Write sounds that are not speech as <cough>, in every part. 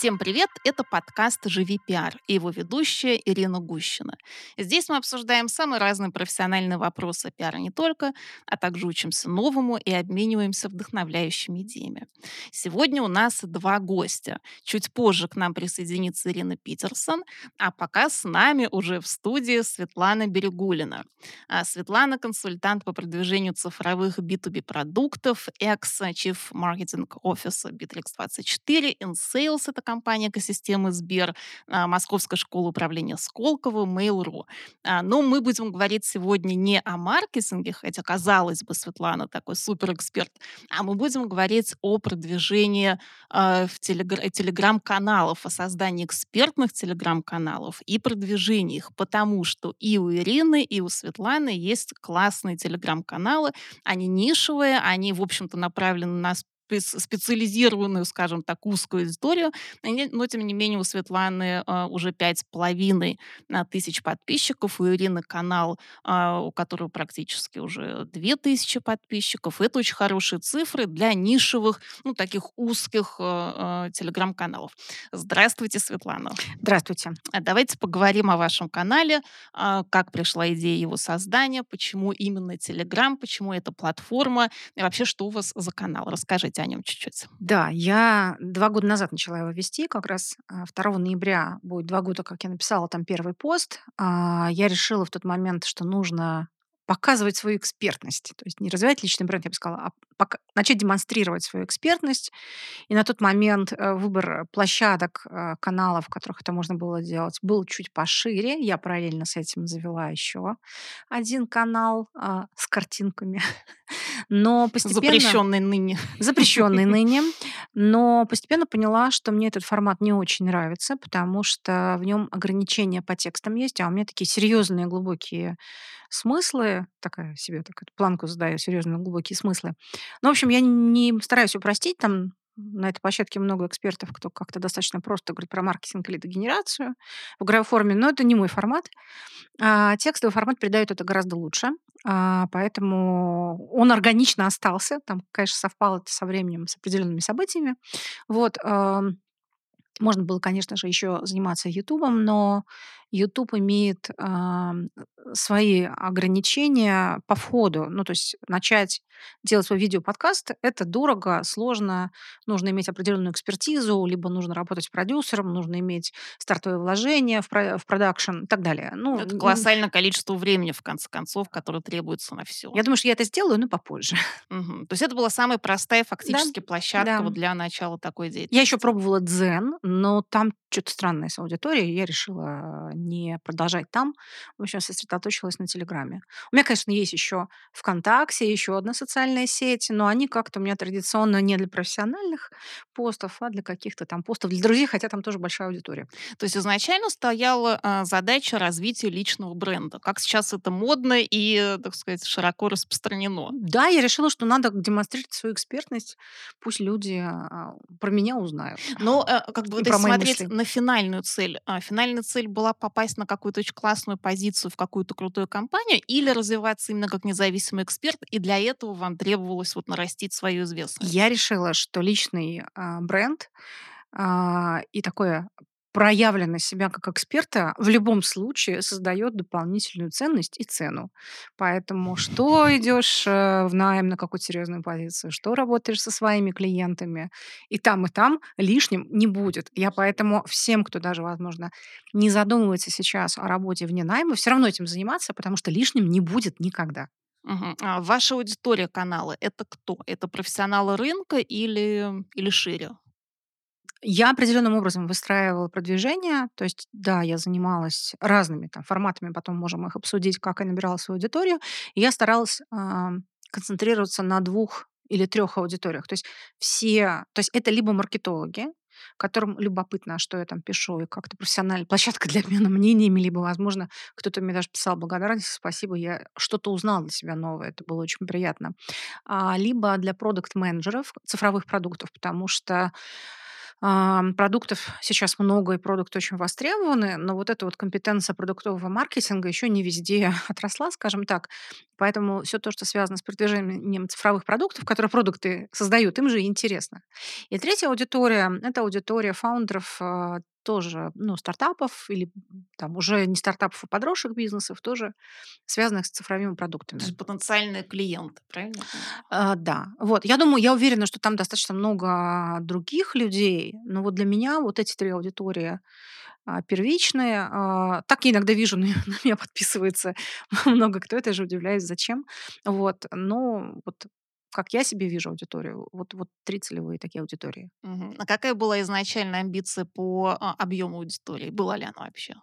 Всем привет! Это подкаст «Живи пиар» и его ведущая Ирина Гущина. Здесь мы обсуждаем самые разные профессиональные вопросы о не только, а также учимся новому и обмениваемся вдохновляющими идеями. Сегодня у нас два гостя. Чуть позже к нам присоединится Ирина Питерсон, а пока с нами уже в студии Светлана Берегулина. А Светлана – консультант по продвижению цифровых B2B продуктов, экс-Chief Marketing Officer Bittrex24, InSales – это компания экосистемы Сбер, а, Московская школа управления Сколково, Mail.ru. А, но мы будем говорить сегодня не о маркетинге, хотя, казалось бы, Светлана такой суперэксперт, а мы будем говорить о продвижении э, в телегр- телеграм-каналов, о создании экспертных телеграм-каналов и продвижении их, потому что и у Ирины, и у Светланы есть классные телеграм-каналы, они нишевые, они, в общем-то, направлены на специализированную, скажем так, узкую историю, но, тем не менее, у Светланы а, уже пять с половиной а, тысяч подписчиков, у Ирины канал, а, у которого практически уже две тысячи подписчиков. Это очень хорошие цифры для нишевых, ну, таких узких телеграм-каналов. Здравствуйте, Светлана. Здравствуйте. Давайте поговорим о вашем канале, как пришла идея его создания, почему именно Телеграм, почему эта платформа, и вообще, что у вас за канал. Расскажите о нем чуть-чуть. Да, я два года назад начала его вести, как раз 2 а, ноября будет два года, как я написала там первый пост. А, я решила в тот момент, что нужно показывать свою экспертность. То есть не развивать личный бренд, я бы сказала, а пока, начать демонстрировать свою экспертность. И на тот момент э, выбор площадок, э, каналов, в которых это можно было делать, был чуть пошире. Я параллельно с этим завела еще один канал а, с картинками. <laughs> Но постепенно... Запрещенный ныне. Запрещенный <laughs> ныне. Но постепенно поняла, что мне этот формат не очень нравится, потому что в нем ограничения по текстам есть, а у меня такие серьезные, глубокие смыслы, такая себе такая планку задаю, серьезные, глубокие смыслы. Ну, в общем, я не стараюсь упростить, там на этой площадке много экспертов, кто как-то достаточно просто говорит про маркетинг или дегенерацию в игровой форме, но это не мой формат. А текстовый формат передает это гораздо лучше, а, поэтому он органично остался. Там, конечно, совпало это со временем, с определенными событиями. Вот. Можно было, конечно же, еще заниматься Ютубом, но YouTube имеет а, свои ограничения по входу. Ну, то есть начать делать свой видеоподкаст– это дорого, сложно, нужно иметь определенную экспертизу, либо нужно работать с продюсером, нужно иметь стартовые вложения в, про- в продакшн и так далее. Ну, это колоссальное количество времени, в конце концов, которое требуется на все. Я думаю, что я это сделаю, но попозже. Угу. То есть это была самая простая <laughs> фактически да? площадка да. Вот для начала такой деятельности. Я еще пробовала Дзен, но там что-то странное с аудиторией, я решила не продолжать там. В общем, сосредоточилась на Телеграме. У меня, конечно, есть еще ВКонтакте, еще одна социальная сеть, но они как-то у меня традиционно не для профессиональных постов, а для каких-то там постов для друзей, хотя там тоже большая аудитория. То есть изначально стояла э, задача развития личного бренда. Как сейчас это модно и, так сказать, широко распространено. Да, я решила, что надо демонстрировать свою экспертность. Пусть люди э, про меня узнают. Но э, как бы вот если смотреть на финальную цель. А, финальная цель была попасть на какую-то очень классную позицию в какую-то крутую компанию или развиваться именно как независимый эксперт, и для этого вам требовалось вот нарастить свою известность? Я решила, что личный а, бренд а, и такое проявленность себя как эксперта в любом случае создает дополнительную ценность и цену. Поэтому что идешь э, в найм на какую-то серьезную позицию, что работаешь со своими клиентами, и там, и там лишним не будет. Я поэтому всем, кто даже, возможно, не задумывается сейчас о работе вне найма, все равно этим заниматься, потому что лишним не будет никогда. Мгм. А ваша аудитория канала- это кто? Это профессионалы рынка или или шире? Я определенным образом выстраивала продвижение. То есть, да, я занималась разными там форматами, потом можем их обсудить, как я набирала свою аудиторию. Я старалась а, концентрироваться на двух или трех аудиториях. То есть все, то есть это либо маркетологи, которым любопытно, что я там пишу, и как-то профессиональная <laughs> площадка для обмена мнениями, либо, возможно, кто-то мне даже писал благодарность, спасибо, я что-то узнал для себя новое, это было очень приятно. А, либо для продукт-менеджеров цифровых продуктов, потому что продуктов сейчас много, и продукты очень востребованы, но вот эта вот компетенция продуктового маркетинга еще не везде <laughs> отросла, скажем так. Поэтому все то, что связано с продвижением цифровых продуктов, которые продукты создают, им же интересно. И третья аудитория- это аудитория фаундеров, а, тоже, ну, стартапов или, там уже не стартапов, а подросших бизнесов, тоже связанных с цифровыми То продуктами. есть потенциальные клиенты, правильно? А, да, вот. Я думаю, я уверена, что там достаточно много других людей, но вот для меня вот эти 3 аудитории, а, первичные. А, так я иногда вижу, <laughs> на меня подписывается <laughs> много кто, я даже удивляюсь, зачем. Вот, но вот как я себе вижу аудиторию, вот вот 3 целевые такие аудитории. Мгм. А какая была изначальная амбиция по, а, объему аудитории? Была ли она вообще?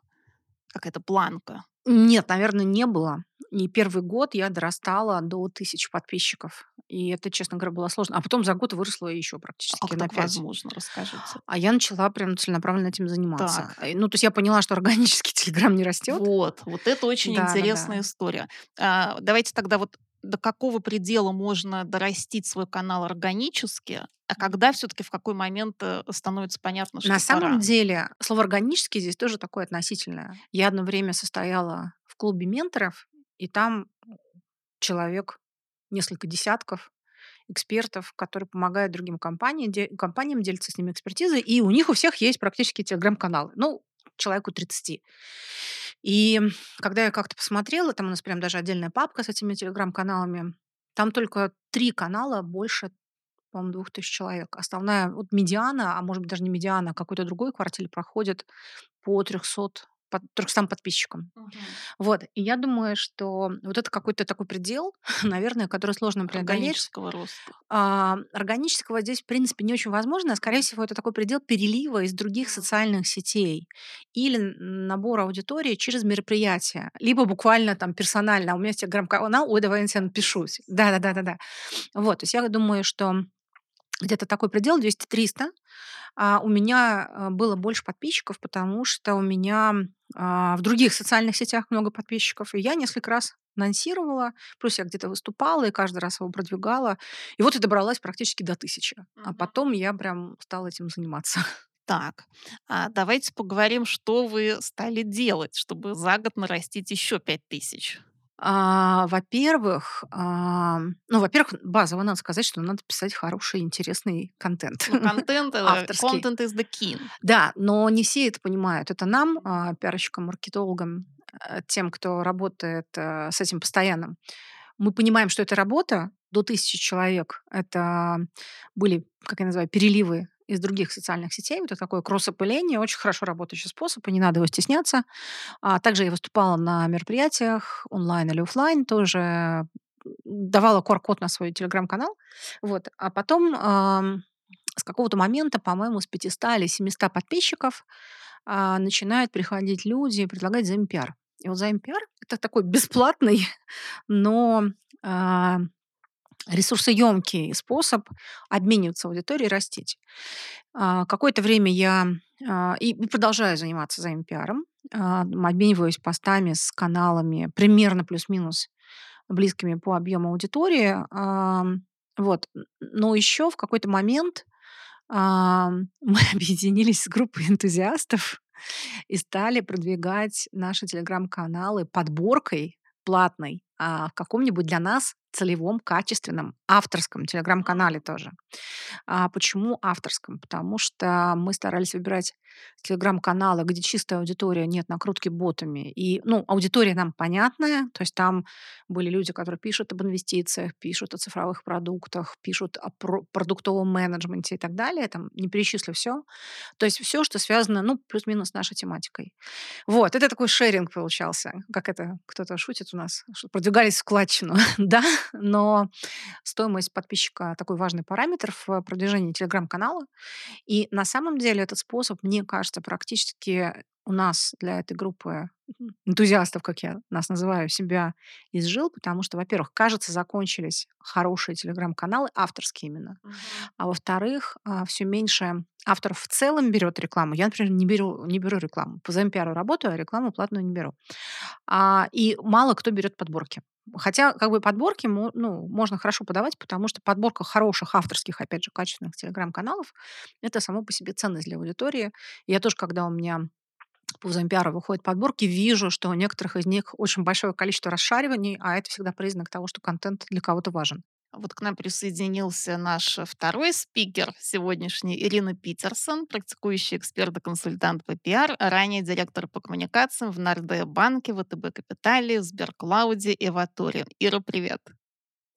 Какая-то планка? Нет, наверно, не было. И 1 год я дорастала до 1000 подписчиков. И это, честно говоря, было сложно. А потом за год выросла еще А практически как на так 5. возможно? Расскажите. А я начала прям целенаправленно этим заниматься. Так. Э, ну, то есть я поняла, что органически <laughs> "Телеграм" не растет. Вот, вот это очень Да-да-да. интересная история. А, давайте тогда вот до какого предела можно дорастить свой канал органически, а когда всё-таки, в какой момент, э, становится понятно, На что самом пора? деле слово "органически" здесь тоже такое относительное. Я одно время состояла в клубе менторов, и там человек, несколько десятков экспертов, которые помогают другим компания де компаниям, делятся с ними экспертизой, и у них у всех есть практически "Телеграм"-каналы. Ну, человеку 30. И когда я как-то посмотрела, там у нас прям даже отдельная папка с этими "Телеграм"-каналами, там только 3 канала больше, по-моему, 2000 человек. Основная вот медиана, а может быть, даже не медиана, а какой-то другой квартиль проходит по 300 по 300 подписчикам. Мгм. Вот, и я думаю, что вот это какой-то такой предел, <laughs> наверное, который сложно преодолеть. Органического роста. А, органического здесь, в принципе, не очень возможно. Скорее всего, это такой предел перелива из других социальных сетей или н набор аудитории через мероприятия, либо буквально там персонально: "А у меня есть "Телеграм"-канал, ой, давай я на тя напишусь". Да-да, да-да-да. Вот, то есть я думаю, что где-то такой предел 200-300. А у меня, а, было больше подписчиков, потому что у меня, а, в других социальных сетях много подписчиков, и я несколько раз анонсировала, плюс я где-то выступала и каждый раз его продвигала. И вот я добралась практически до 1000. А потом я прям стала этим заниматься. <laughs> Так, а давайте поговорим, что вы стали делать, чтобы за год нарастить еще 5000. А, во-первых, ам, ну, во-первых, базово надо сказать, что надо писать хороший, интересный контент Ну, контент, <laughs> э, авторский. content is the king. Да, но не все это понимают. Это нам, а, пиарщикам, маркетологам, э, тем, кто работает, э, с этим постоянно. Мы понимаем, что это работа. До 1000 человек- это были, как я называю, переливы из других социальных сетей. Это такое кросс-опыление, очень хорошо работающий способ, и не надо его стесняться. А также я выступала на мероприятиях онлайн или оффлайн, тоже, давала QR-код на свой "Телеграм"-канал. Вот, а потом, ам, с какого-то момента, по-моему, с 500 или 700 подписчиков, а, начинают приходить люди и предлагать взаимопиар. И вот взаимопиар- это такой бесплатный, <laughs> но, а, ресурсоемкий способ обмениваться аудиторией и растить. А, какое-то время я, а, и продолжаю заниматься взаимопиаром. А, м, обмениваюсь постами с каналами примерно плюс-минус близкими по объему аудитории. Вот, но еще в какой-то момент, <laughs> мы объединились с группой энтузиастов и стали продвигать наши "Телеграм"-каналы подборкой платной, а, в каком-нибудь для нас целевом, качественном, авторском "Телеграм"-канале тоже. А почему авторском? Потому что мы старались выбирать "Телеграм"-каналы, где чистая аудитория, нет накрутки ботами. И, ну, аудитория нам понятная, то есть там были люди, которые пишут об инвестициях, пишут о цифровых продуктах, пишут о про продуктовом менеджменте и так далее. Там не перечислю всё. То есть всё, что связано, ну, плюс-минус с нашей тематикой. Вот, это такой шеринг получался. Как это кто-то шутит у нас, что продвигались в складчину. <laughs> Да, <laughs> но стоимость подписчика- такой важный параметр в продвижении "Телеграм"-канала. И на самом деле этот способ, мне кажется, практически у нас для этой группы, энтузиастов, как я нас называю, себя изжил. Потому что, во-первых, кажется, закончились хорошие "Телеграм"-каналы, авторские именно. Мгм. А во-вторых, а, всё меньше авторов в целом берет рекламу. Я, например, не беру не беру рекламу. По взаимопиару работаю, а рекламу платную не беру. а, и мало кто берет подборки. Хотя как бы подборки ну, можно хорошо подавать, потому что подборка хороших авторских, опять же, качественных телеграм-каналов- это само по себе ценность для аудитории. Я тоже, когда у меня по вузовому пиару выходят подборки, вижу, что у некоторых из них очень большое количество расшариваний, а это всегда признак того, что контент для кого-то важен. Вот к нам присоединился наш второй спикер сегодняшний, Ирина Питерсон, практикующий эксперт и консультант по пиар, ранее директор по коммуникациям в Nordea банке, ВТБ Капитале, Сберклауде и Ваторе. Ира, привет.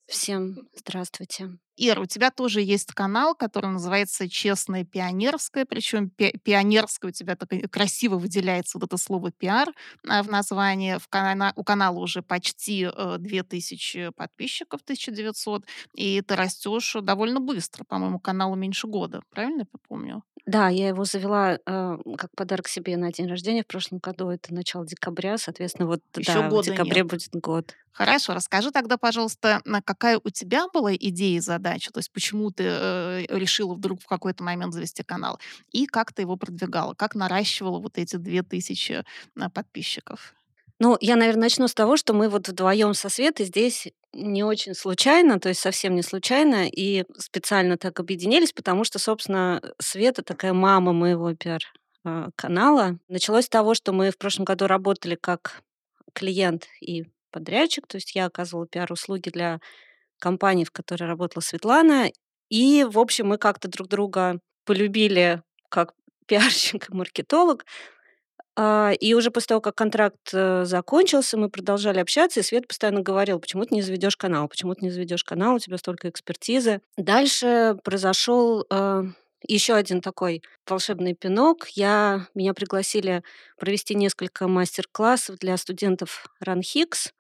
Всем здравствуйте. Ира, у тебя тоже есть канал, который называется "Честное пионерское", причем пи пионерское у тебя так красиво выделяется вот это слово "пиар", а, в названии. В кана у канала уже почти, э, 2000 подписчиков, 1900, и ты растешь довольно быстро. По-моему, каналу меньше года. Правильно я помню? Да, я его завела, э, как подарок себе на день рождения в прошлом году. Это начало декабря, соответственно, вот, Еще да, в декабре нет. будет год. Хорошо, расскажи тогда, пожалуйста, какая у тебя была идея и задача? То есть почему ты, э, решила вдруг в какой-то момент завести канал? И как ты его продвигала? Как наращивала вот эти 2000, а, подписчиков? Ну, я, наверно, начну с того, что мы вот вдвоем со Светой здесь не очень случайно, то есть совсем не случайно, и специально так объединились, потому что, собственно, Света такая мама моего пиар, а. Началось с того, что мы в прошлом году работали как клиент и подрядчик, то есть я оказывала пиар-услуги для компании, в которой работала Светлана. И, в общем, мы как-то друг друга полюбили как <laughs> пиарщик и маркетолог. А, и уже после того, как контракт, э, закончился, мы продолжали общаться, и Света постоянно говорила: "Почему ты не заведешь канал? Почему ты не заведешь канал? У тебя столько экспертизы". Дальше произошел, э, еще один такой волшебный пинок. Я меня пригласили провести несколько мастер-классов для студентов РАНХИКС.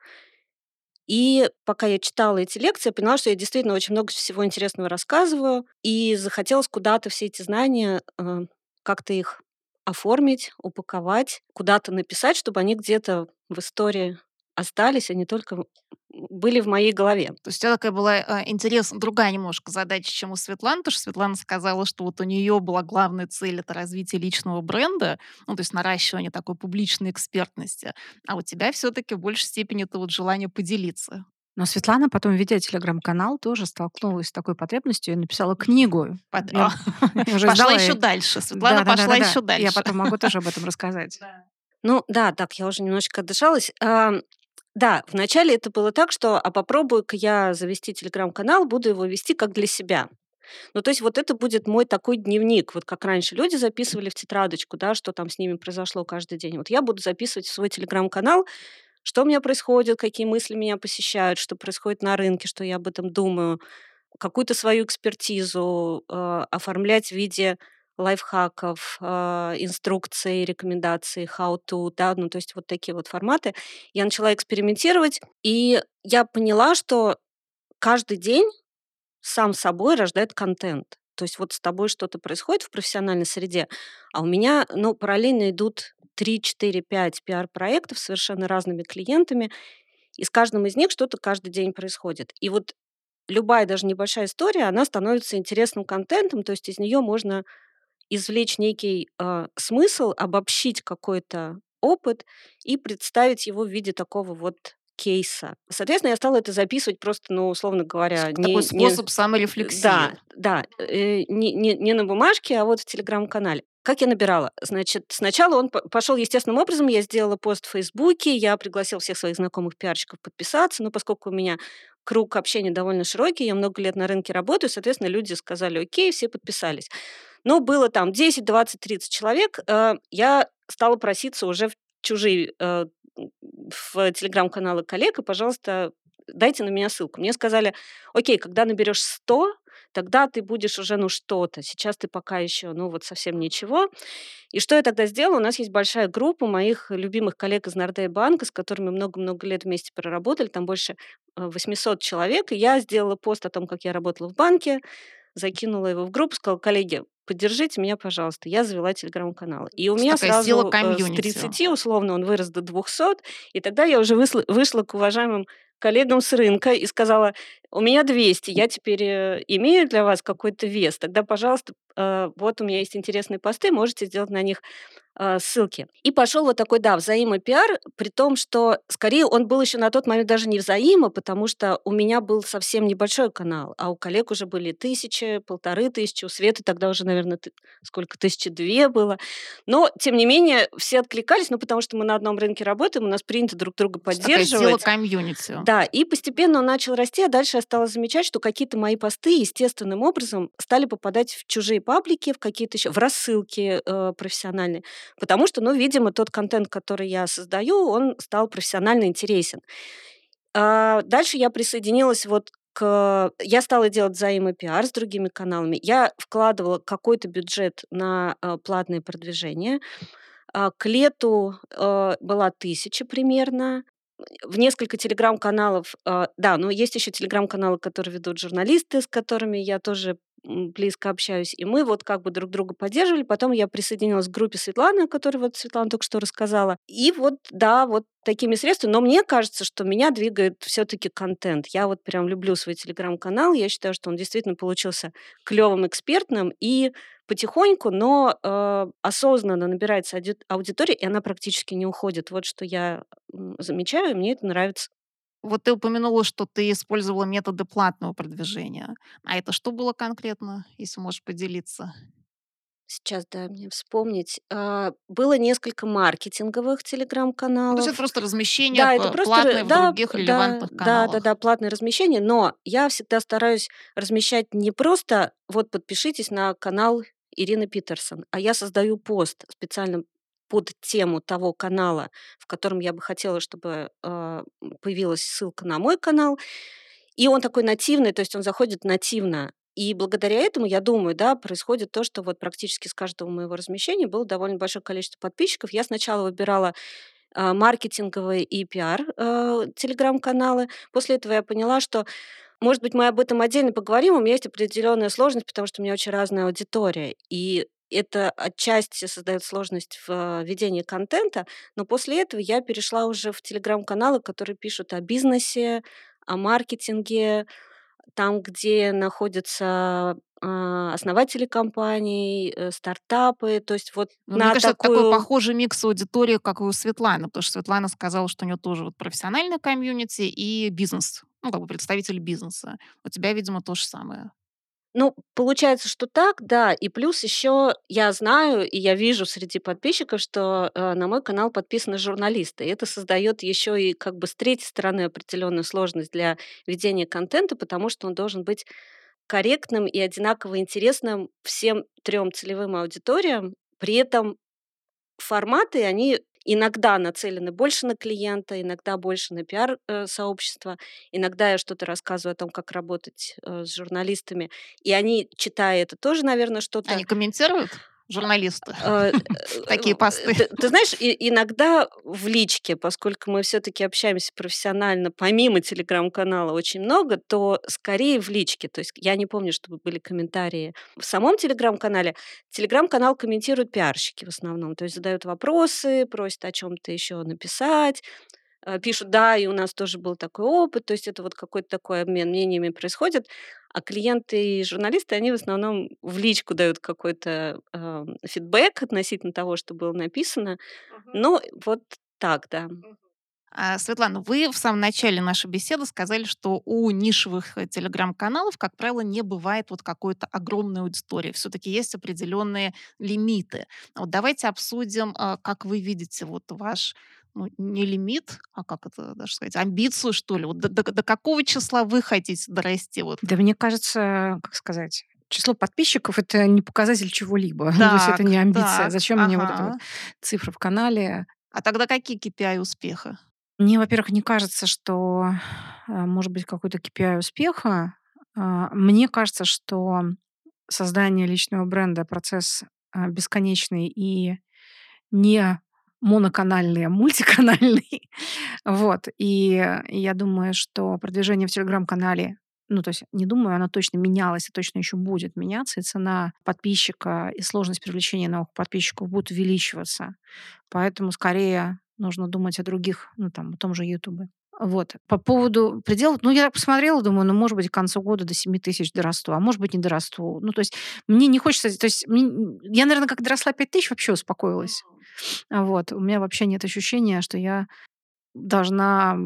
И пока я читала эти лекции, я поняла, что я действительно очень много всего интересного рассказываю, и захотелось куда-то все эти знания, э, как-то их оформить, упаковать, куда-то написать, чтобы они где-то в истории остались, не только были в моей голове. То есть у тя такая была, а, интерес другая немножко задача, чем у Светланы. Потому что Светлана сказала, что вот у нее была главная цель- это развитие личного бренда, ну, то есть наращивание такой публичной экспертности. А у тебя всё-таки в большей степени это вот желание поделиться. Но Светлана потом, ведя телеграм-канал, тоже столкнулась с такой потребностью и написала книгу. Пот Я а, <laughs> пошла еще и дальше. Светлана Да да да пошла да еще да. Я дальше. потом могу тоже об этом <laughs> рассказать. Да. Ну да, так, я уже немножечко отдышалась. Да, вначале это было так, что: "А попробую-ка я завести телеграм-канал, буду его вести как для себя". Ну, то есть вот это будет мой такой дневник. Вот как раньше люди записывали в тетрадочку, да, что там с ними произошло каждый день. Вот я буду записывать в свой телеграм-канал, что у меня происходит, какие мысли меня посещают, что происходит на рынке, что я об этом думаю, какую-то свою экспертизу, э, оформлять в виде лайфхаков, а, инструкций, рекомендаций, how to, да, ну, то есть вот такие вот форматы. Я начала экспериментировать, и я поняла, что каждый день сам собой рождает контент. То есть вот с тобой что-то происходит в профессиональной среде, а у меня, ну, параллельно идут 3, 4, 5 пиар-проектов с совершенно разными клиентами, и с каждым из них что-то каждый день происходит. И вот любая, даже небольшая история, она становится интересным контентом, то есть из нее можно извлечь некий, а, смысл, обобщить какой-то опыт и представить его в виде такого вот кейса. Соответственно, я стала это записывать просто, ну, условно говоря, не Такой не способ саморефлексии. Да, да, э, не не не на бумажке, а вот в телеграм-канале. Как я набирала? Значит, сначала он пошел естественным образом. Я сделала пост в "Фейсбуке", я пригласила всех своих знакомых пиарщиков подписаться. Но поскольку у меня круг общения довольно широкий, я много лет на рынке работаю, соответственно, люди сказали: "Окей", все подписались. Но было там 10, 20, 30 человек. Э, я стала проситься уже в чужие, э, в телеграм-каналы коллег: "И, пожалуйста, дайте на меня ссылку". Мне сказали: "Окей, когда наберешь 100, тогда ты будешь уже, ну, что-то. Сейчас ты пока еще, ну, вот совсем ничего". И что я тогда сделала? У нас есть большая группа моих любимых коллег из Nordea банка, с которыми много-много лет вместе проработали. Там больше, э, 800 человек. И я сделала пост о том, как я работала в банке, закинула его в группу, сказала: "Коллеги, поддержите меня, пожалуйста. Я завела телеграм-канал. И у меня такая сразу э, с комьюнити. 30 условно он вырос до 200, и тогда я уже высла- вышла к уважаемым коллегам с рынка и сказала, у меня 200, я теперь э, имею для вас какой-то вес, тогда, пожалуйста, э, вот у меня есть интересные посты, можете сделать на них ссылки. И пошел вот такой, да, взаимопиар, при том, что скорее он был еще на тот момент даже не взаимо, потому что у меня был совсем небольшой канал, а у коллег уже были тысячи, полторы тысячи, у Светы тогда уже, наверное, ты- сколько, тысячи две было. Но, тем не менее, все откликались, ну, потому что мы на одном рынке работаем, у нас принято друг друга есть такая поддерживать. комьюнити. Да, и постепенно он начал расти, а дальше я стала замечать, что какие-то мои посты естественным образом стали попадать в чужие паблики, в какие-то еще, в рассылки э, профессиональные, потому что, ну, видимо, тот контент, который я создаю, он стал профессионально интересен. А, дальше я присоединилась вот. Я стала делать взаимопиар с другими каналами. Я вкладывала какой-то бюджет на э, платное продвижение. А, К лету э, была тысяча примерно. В несколько телеграм-каналов, э, да, но есть еще телеграм-каналы, которые ведут журналисты, с которыми я тоже близко общаюсь. И мы вот как бы друг друга поддерживали. Потом я присоединилась к группе Светланы, о которой вот Светлана только что рассказала. И вот, да, вот такими средствами. Но мне кажется, что меня двигает все-таки контент. Я вот прям люблю свой телеграм-канал. Я считаю, что он действительно получился клевым, экспертным. И потихоньку, но э, осознанно набирается ауди- аудитория, и она практически не уходит. Вот что я замечаю, и мне это нравится. Вот ты упомянула, что ты использовала методы платного продвижения. А это что было конкретно, если можешь поделиться? Сейчас дай мне вспомнить. А, Было несколько маркетинговых Ну, то есть телеграм-каналов. это просто размещение Да, это п- просто, платное р- в да, других да, релевантных да, да, каналах. да, платное размещение, но я всегда стараюсь размещать не просто вот подпишитесь на канал Ирины Питерсон, а я создаю пост специально под тему того канала, в котором я бы хотела, чтобы а, появилась ссылка на мой канал, и он такой нативный, то есть он заходит нативно. И благодаря этому, я думаю, да, происходит то, что вот практически с каждого моего размещения было довольно большое количество подписчиков. Я сначала выбирала а, маркетинговые и пиар а, телеграм-каналы. После этого я поняла, что, может быть, мы об этом отдельно поговорим. У меня есть определенная сложность, потому что у меня очень разная аудитория. И это отчасти создает сложность в ведении контента, но после этого я перешла уже в телеграм-каналы, которые пишут о бизнесе, о маркетинге, там, где находятся а, основатели компаний, э, стартапы, то есть вот Ну, мне на кажется, это такой такую... похожий микс аудитории, как и у Светланы, потому что Светлана сказала, что у нее тоже вот профессиональная комьюнити и бизнес, ну, как бы представитель бизнеса. У тебя, видимо, то же самое. Ну, получается, что так, да. И плюс еще я знаю и я вижу среди подписчиков, что э, на мой канал подписаны журналисты. И это создает еще и как бы с третьей стороны определенную сложность для ведения контента, потому что он должен быть корректным и одинаково интересным всем трем целевым аудиториям. При этом форматы, они иногда нацелены больше на клиента, иногда больше на пиар-сообщество, иногда я что-то рассказываю о том, как работать э, с журналистами, и они, читая это, тоже, наверное, что-то... Они комментируют? Журналисты. э, <laughs> Такие э, посты. Ты, знаешь, иногда в личке, поскольку мы все-таки общаемся профессионально, помимо телеграм-канала очень много, то скорее в личке. То есть я не помню, чтобы были комментарии в самом телеграм-канале. Телеграм-канал комментируют пиарщики в основном. То есть задают вопросы, просят о чем-то еще написать э, пишут, да, и у нас тоже был такой опыт, то есть это вот какой-то такой обмен мнениями происходит, а клиенты и журналисты, они в основном в личку дают какой-то э, фидбэк относительно того, что было написано. Ну, вот так, да. А, Светлана, вы в самом начале нашей беседы сказали, что у нишевых э, телеграм-каналов, как правило, не бывает вот какой-то огромной аудитории. Все-таки есть определенные лимиты. Вот давайте обсудим, а, как вы видите вот ваш ну, не лимит, а как это даже сказать, амбицию, что ли? Вот до, до- до какого числа вы хотите дорасти? Вот. Да мне кажется, как сказать, число подписчиков это не показатель чего-либо. <laughs> То есть это не амбиция. так, Зачем мне вот эта вот ага. цифра в канале? А тогда какие KPI успеха? Мне, во-первых, не кажется, что э, может быть какой-то KPI успеха. А, Мне кажется, что создание личного бренда процесс а, бесконечный и не моноканальный, а <laughs> мультиканальный. Вот. И я думаю, что продвижение в телеграм-канале ну, то есть не думаю, она точно менялась и точно еще будет меняться, и цена подписчика и сложность привлечения новых подписчиков будут увеличиваться. Поэтому скорее нужно думать о других, ну, там, о том же Ютубе. Вот. По поводу предела, ну, я посмотрела, думаю, ну, может быть, к концу года до 7 тысяч дорасту, а может быть, не дорасту. Ну, то есть мне не хочется... То есть мне, я, наверное, как доросла 5 тысяч, вообще успокоилась. Вот. У меня вообще нет ощущения, что я должна...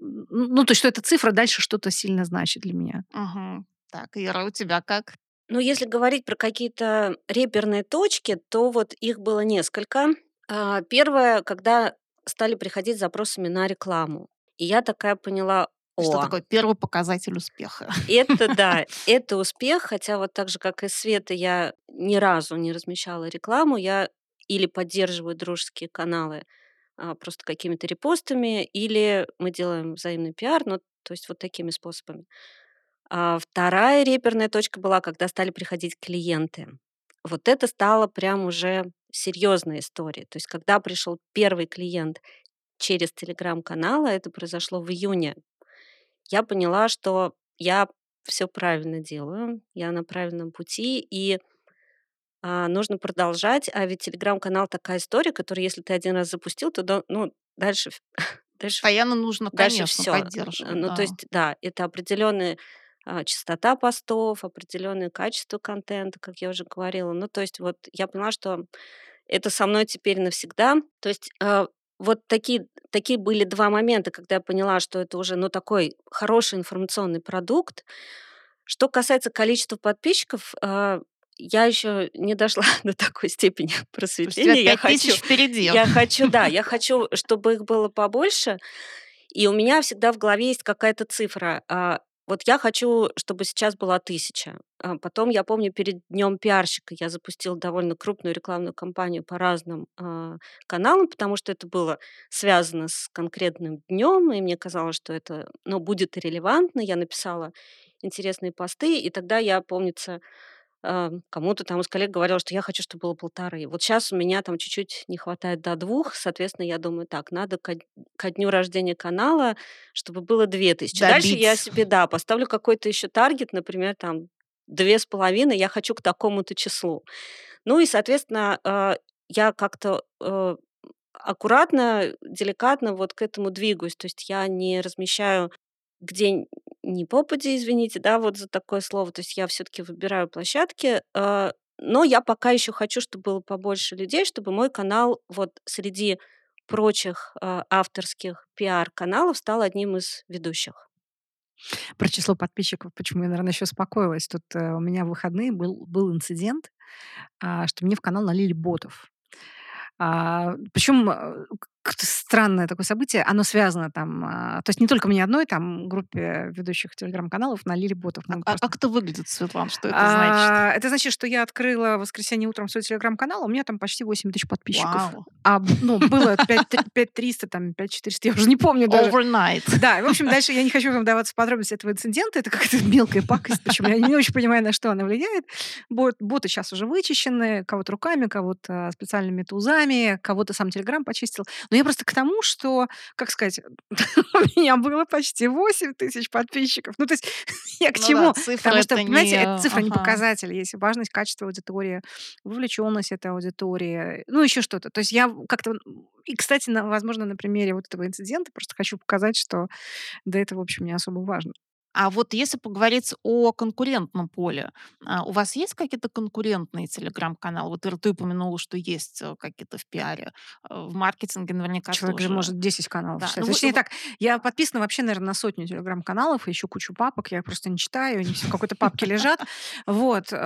Ну, то есть, что эта цифра дальше что-то сильно значит для меня. Угу. Так, Ира, у тебя как? Ну, если говорить про какие-то реперные точки, то вот их было несколько. А, первое, когда стали приходить запросами на рекламу. И я такая поняла, Что о, такое первый показатель успеха? это да, <laughs> это успех, хотя вот так же, как и Света, я ни разу не размещала рекламу, я или поддерживаю дружеские каналы а, просто какими-то репостами, или мы делаем взаимный пиар, ну, то есть вот такими способами. А вторая реперная точка была, когда стали приходить клиенты. Вот это стало прям уже серьезная история. То есть когда пришел первый клиент через телеграм-канал, а это произошло в июне, я поняла, что я все правильно делаю, я на правильном пути, и а, нужно продолжать. А ведь телеграм-канал такая история, которую, если ты один раз запустил, то да, ну, дальше, <laughs> дальше, Постоянно нужно, дальше конечно, все. поддерживать, Ну, то да. есть, да, это определенная а, частота постов, определенное качество контента, как я уже говорила. Ну, то есть, вот я поняла, что это со мной теперь навсегда. То есть э, вот такие, такие были два момента, когда я поняла, что это уже ну, такой хороший информационный продукт. Что касается количества подписчиков, э, я еще не дошла <laughs> до такой степени <laughs> просветления. Я 5 хочу, тысяч впереди. я хочу, да, я хочу, чтобы их было побольше. И у меня всегда в голове есть какая-то цифра. А, Вот я хочу, чтобы сейчас была тысяча. А Потом, я помню, перед днем пиарщика я запустила довольно крупную рекламную кампанию по разным а, каналам, потому что это было связано с конкретным днем, и мне казалось, что это ну, будет релевантно. Я написала интересные посты, и тогда я, помнится, а, кому-то там из коллег говорила, что я хочу, чтобы было полторы. Вот сейчас у меня там чуть-чуть не хватает до двух, соответственно, я думаю, так, надо ко, ко дню рождения канала, чтобы было две тысячи. Дальше я себе, да, поставлю какой-то еще таргет, например, там две с половиной, я хочу к такому-то числу. Ну и, соответственно, а, я как-то э, аккуратно, деликатно вот к этому двигаюсь. То есть я не размещаю где н- ни попади, извините, да, вот за такое слово. То есть я все-таки выбираю площадки, а, но я пока еще хочу, чтобы было побольше людей, чтобы мой канал вот среди прочих а, авторских пиар-каналов стал одним из ведущих. Про число подписчиков, почему я, наверное, еще успокоилась. Тут э, у меня в выходные был, был инцидент, а, что мне в канал налили ботов. А, причем э, странное такое событие, оно связано там, а, то есть не только мне одной, там группе ведущих телеграм-каналов налили ботов. А, Мы а просто как это выглядит, Светлана? Что это значит? а, это значит, что я открыла в воскресенье утром свой телеграм-канал, у меня там почти 8 тысяч подписчиков. Вау. А ну, было <laughs> 5300, там 5400, я уже не помню даже. Overnight. <laughs> Да, в общем, дальше я не хочу вам даваться подробности этого инцидента. Это какая-то мелкая пакость, причем я не очень понимаю, на что она влияет. Бот, боты сейчас уже вычищены, кого-то руками, кого-то специальными тузами, кого-то сам Телеграм почистил. Но я просто к тому, что, как сказать, <laughs> у меня было почти 8 тысяч подписчиков. Ну, то есть <laughs> я к Ну чему? да, Потому что, понимаете, не... это цифра не Ага. показатель. Есть важность, качество аудитории, вовлеченность этой аудитории, ну, еще что-то. То есть я как-то... И, кстати, на- возможно, на примере вот этого инцидента просто хочу показать, что да это, в общем, не особо важно. А вот если поговорить о конкурентном поле, а, у вас есть какие-то конкурентные телеграм-каналы? Вот ты упомянула, что есть э, какие-то в пиаре. Э, В маркетинге наверняка Человек же тоже. может 10 каналов Да, читать. ну Точнее вы- так, я подписана вообще, наверное, на сотню телеграм-каналов, еще кучу папок, я просто не читаю, они все в какой-то папке <laughs> лежат. Вот. э,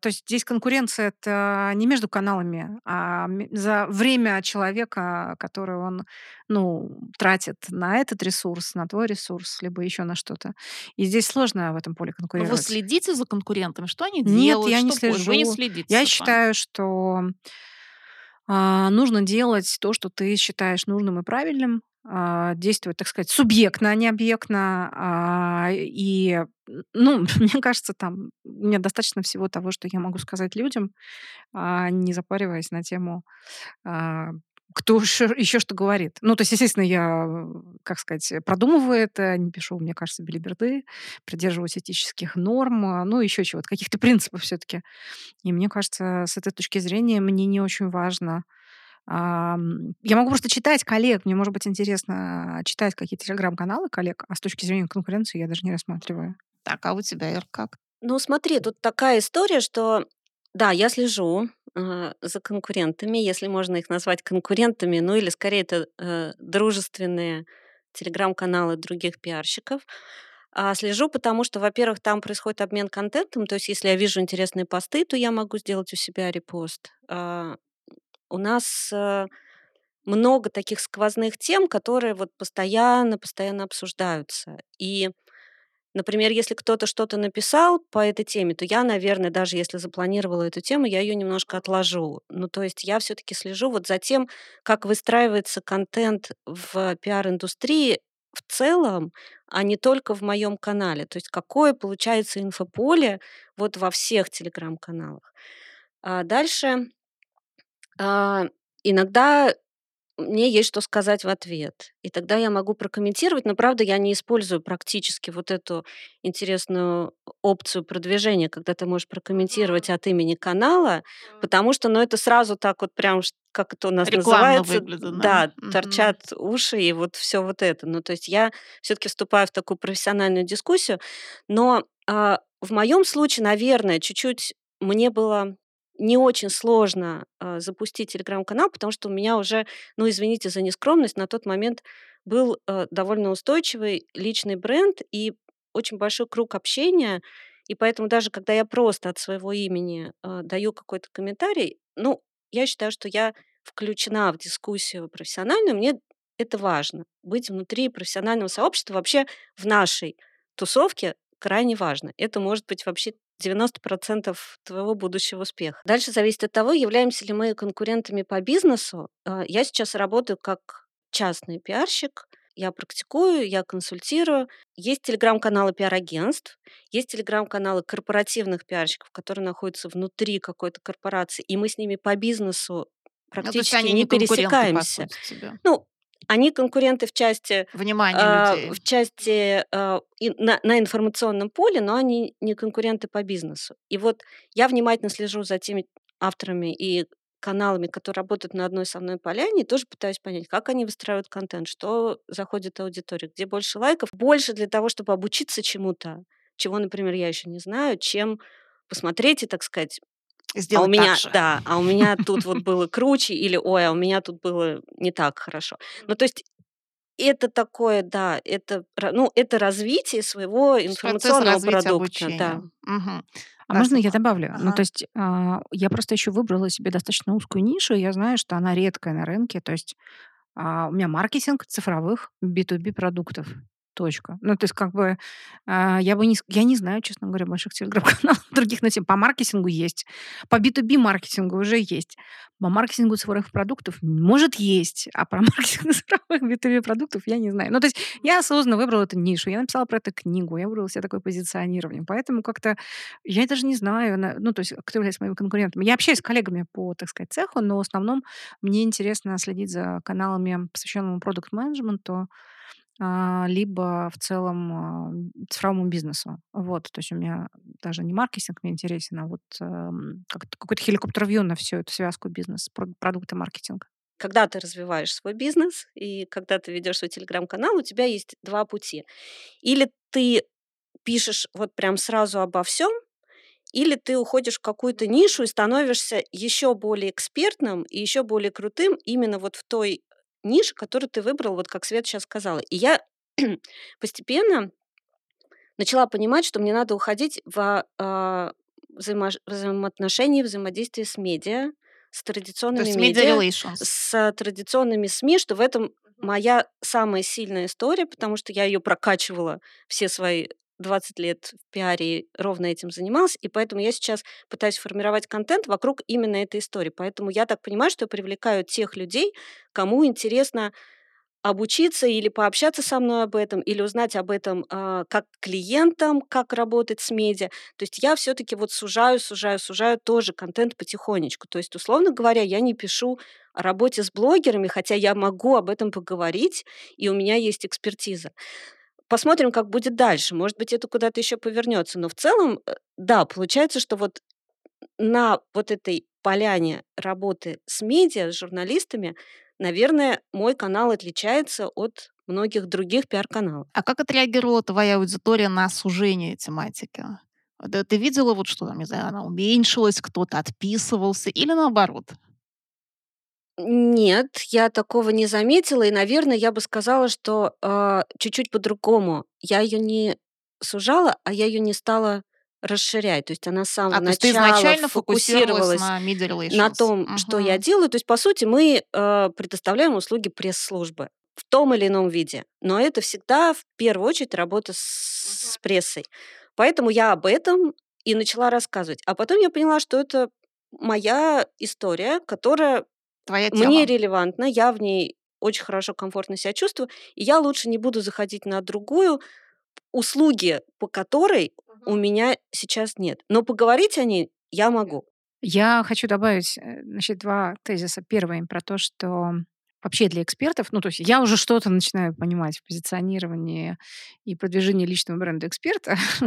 То есть здесь конкуренция это не между каналами, а за время человека, который он ну, тратит на этот ресурс, на твой ресурс, либо еще на что-то. И здесь сложно в этом поле Но вы конкурировать. следите за конкурентами? Что они Нет, делают? я не пользуют? Вы не слежу. следите, Я считаю, что а, нужно делать то, что ты считаешь нужным и правильным, а, действовать, так сказать, субъектно, а не объектно. а, И, ну, <laughs> мне кажется, там мне достаточно всего того, что я могу сказать людям, а, не запариваясь на тему кто еще что говорит. Ну, то есть, естественно, я, как сказать, продумываю это, не пишу, мне кажется, билиберды, придерживаюсь этических норм, а, ну, еще чего-то, каких-то принципов все-таки. И мне кажется, с этой точки зрения мне не очень важно. Я могу просто читать коллег, мне может быть интересно читать какие-то телеграм-каналы коллег, а с точки зрения конкуренции я даже не рассматриваю. Так, а у тебя, Ир, как? Ну, смотри, тут такая история, что да, я слежу э, за конкурентами, если можно их назвать конкурентами, ну или скорее это э, дружественные телеграм-каналы других пиарщиков. А слежу, потому что, во-первых, там происходит обмен контентом, то есть если я вижу интересные посты, то я могу сделать у себя репост. А, у нас э, много таких сквозных тем, которые вот постоянно, постоянно обсуждаются. И Например, если кто-то что-то написал по этой теме, то я, наверное, даже если запланировала эту тему, я ее немножко отложу. Ну, то есть я все-таки слежу вот за тем, как выстраивается контент в пиар-индустрии в целом, а не только в моем канале. То есть какое получается инфополе вот во всех телеграм-каналах. А дальше а, иногда мне есть что сказать в ответ. И тогда я могу прокомментировать, но, правда, я не использую практически вот эту интересную опцию продвижения, когда ты можешь прокомментировать от имени канала, потому что, ну, это сразу так вот прям, как это у нас Рекламно называется, выглядит, да, да? торчат уши и вот все вот это. Ну, то есть я все-таки вступаю в такую профессиональную дискуссию, но а, в моем случае, наверное, чуть-чуть мне было не очень сложно э, запустить телеграм-канал, потому что у меня уже, ну, извините за нескромность, на тот момент был э, довольно устойчивый личный бренд и очень большой круг общения. И поэтому даже когда я просто от своего имени э, даю какой-то комментарий, ну, я считаю, что я включена в дискуссию профессиональную, мне это важно. Быть внутри профессионального сообщества вообще в нашей тусовке крайне важно. Это может быть вообще 90% твоего будущего успеха. Дальше зависит от того, являемся ли мы конкурентами по бизнесу. А, я сейчас работаю как частный пиарщик, я практикую, я консультирую. Есть телеграм-каналы пиар-агентств, есть телеграм-каналы корпоративных пиарщиков, которые находятся внутри какой-то корпорации, и мы с ними по бизнесу практически ну, не, не пересекаемся. Тебе. Ну, они конкуренты в части внимания э, людей. В части э, на, на информационном поле, но они не конкуренты по бизнесу. И вот я внимательно слежу за теми авторами и каналами, которые работают на одной со мной поляне, и тоже пытаюсь понять, как они выстраивают контент, что заходит аудитория, где больше лайков, больше для того, чтобы обучиться чему-то, чего, например, я еще не знаю, чем посмотреть и, так сказать, Сделать а у меня, так же. да, а у меня <laughs> тут вот было круче, или ой, а у меня тут было не так хорошо. Ну, то есть это такое, да, это, ну, это развитие своего информационного продукта. Обучения. Да. Угу. А можно я добавлю? Ага. Ну, то есть э, я просто еще выбрала себе достаточно узкую нишу, и я знаю, что она редкая на рынке. То есть э, у меня маркетинг цифровых B2B продуктов. Точка. Ну, то есть, как бы, э, я бы не... Я не знаю, честно говоря, больших телеграм-каналов <laughs> других на тему. По маркетингу есть. По B2B маркетингу уже есть. По маркетингу цифровых продуктов может есть. А про <laughs> маркетинг цифровых B2B продуктов я не знаю. Ну, то есть, я осознанно выбрала эту нишу. Я написала про это книгу. Я выбрала себе такое позиционирование. Поэтому как-то... Я даже не знаю, ну, то есть, кто является моими конкурентами. Я общаюсь с коллегами по, так сказать, цеху, но в основном мне интересно следить за каналами, посвященными продукт-менеджменту, а, либо в целом а, цифровому бизнесу. Вот, то есть у меня даже не маркетинг мне интересен, а вот эм, какой-то хеликоптер-вью на всю эту связку бизнес, продукты, маркетинг. Когда ты развиваешь свой бизнес и когда ты ведешь свой телеграм-канал, у тебя есть два пути. Или ты пишешь вот прям сразу обо всем, или ты уходишь в какую-то нишу и становишься еще более экспертным и еще более крутым именно вот в той ниша, которую ты выбрал, вот как Свет сейчас сказала. И я <clears throat> постепенно начала понимать, что мне надо уходить в э, взаимо взаимоотношения, взаимодействие с медиа, с традиционными есть медиа, с традиционными СМИ, что в этом моя самая сильная история, потому что я ее прокачивала все свои 20 лет в пиаре ровно этим занималась, и поэтому я сейчас пытаюсь формировать контент вокруг именно этой истории. Поэтому я так понимаю, что я привлекаю тех людей, кому интересно обучиться или пообщаться со мной об этом, или узнать об этом а, как клиентам, как работать с медиа. То есть я все-таки вот сужаю, сужаю, сужаю тоже контент потихонечку. То есть, условно говоря, я не пишу о работе с блогерами, хотя я могу об этом поговорить, и у меня есть экспертиза. Посмотрим, как будет дальше. Может быть, это куда-то еще повернется. Но в целом, э, да, получается, что вот на вот этой поляне работы с медиа, с журналистами, наверное, мой канал отличается от многих других пиар-каналов. А как отреагировала твоя аудитория на сужение тематики? Ты видела, вот что там, не знаю, она уменьшилась, кто-то отписывался или наоборот? Нет, я такого не заметила, и, наверное, я бы сказала, что а, чуть-чуть по-другому. Я ее не сужала, а я ее не стала расширять. То есть она с самого А, то есть ты начала изначально фокусировалась фокусировалась на media на relations. том, что я Мгм. делаю. То есть, по сути, мы э, предоставляем услуги пресс-службы в том или ином виде. Но это всегда в первую очередь работа с, с прессой. Поэтому я об этом и начала рассказывать. А потом я поняла, что это моя история, которая Твоя мне тема. релевантна, я в ней очень хорошо, комфортно себя чувствую, и я лучше не буду заходить на другую, услуги по которой у меня сейчас нет. Но поговорить о ней я могу. Я хочу добавить, э, значит, 2 тезиса. Первый про то, что вообще для экспертов, ну, то есть я уже что-то начинаю понимать в позиционировании и продвижении личного бренда эксперта. <laughs>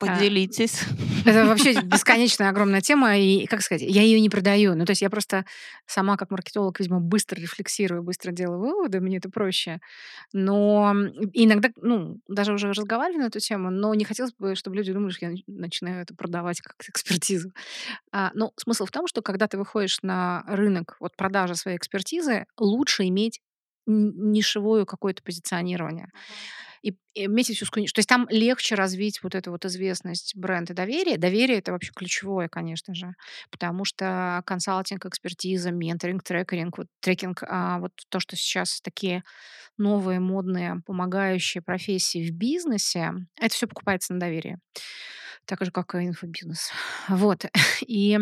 А, Поделитесь. это вообще <laughs> бесконечная огромная тема, и, как сказать, я ее не продаю. Ну, то есть я просто сама как маркетолог, видимо, быстро рефлексирую, быстро делаю выводы, мне это проще. Но иногда, ну, даже уже разговаривали на эту тему, но не хотелось бы, чтобы люди думали, что я нач- начинаю это продавать как экспертизу. А, ну, смысл в том, что когда ты выходишь на рынок вот продажи своей экспертизы, лучше иметь нишевое какое-то позиционирование. И, и иметь всю скрин- То есть там легче развить вот эту вот известность, бренд и доверие. Доверие это вообще ключевое, конечно же, потому что консалтинг, экспертиза, менторинг, трекеринг, вот трекинг, а, вот то, что сейчас такие новые, модные, помогающие профессии в бизнесе, это все покупается на доверии. Так же, как и инфобизнес. Вот. <laughs> И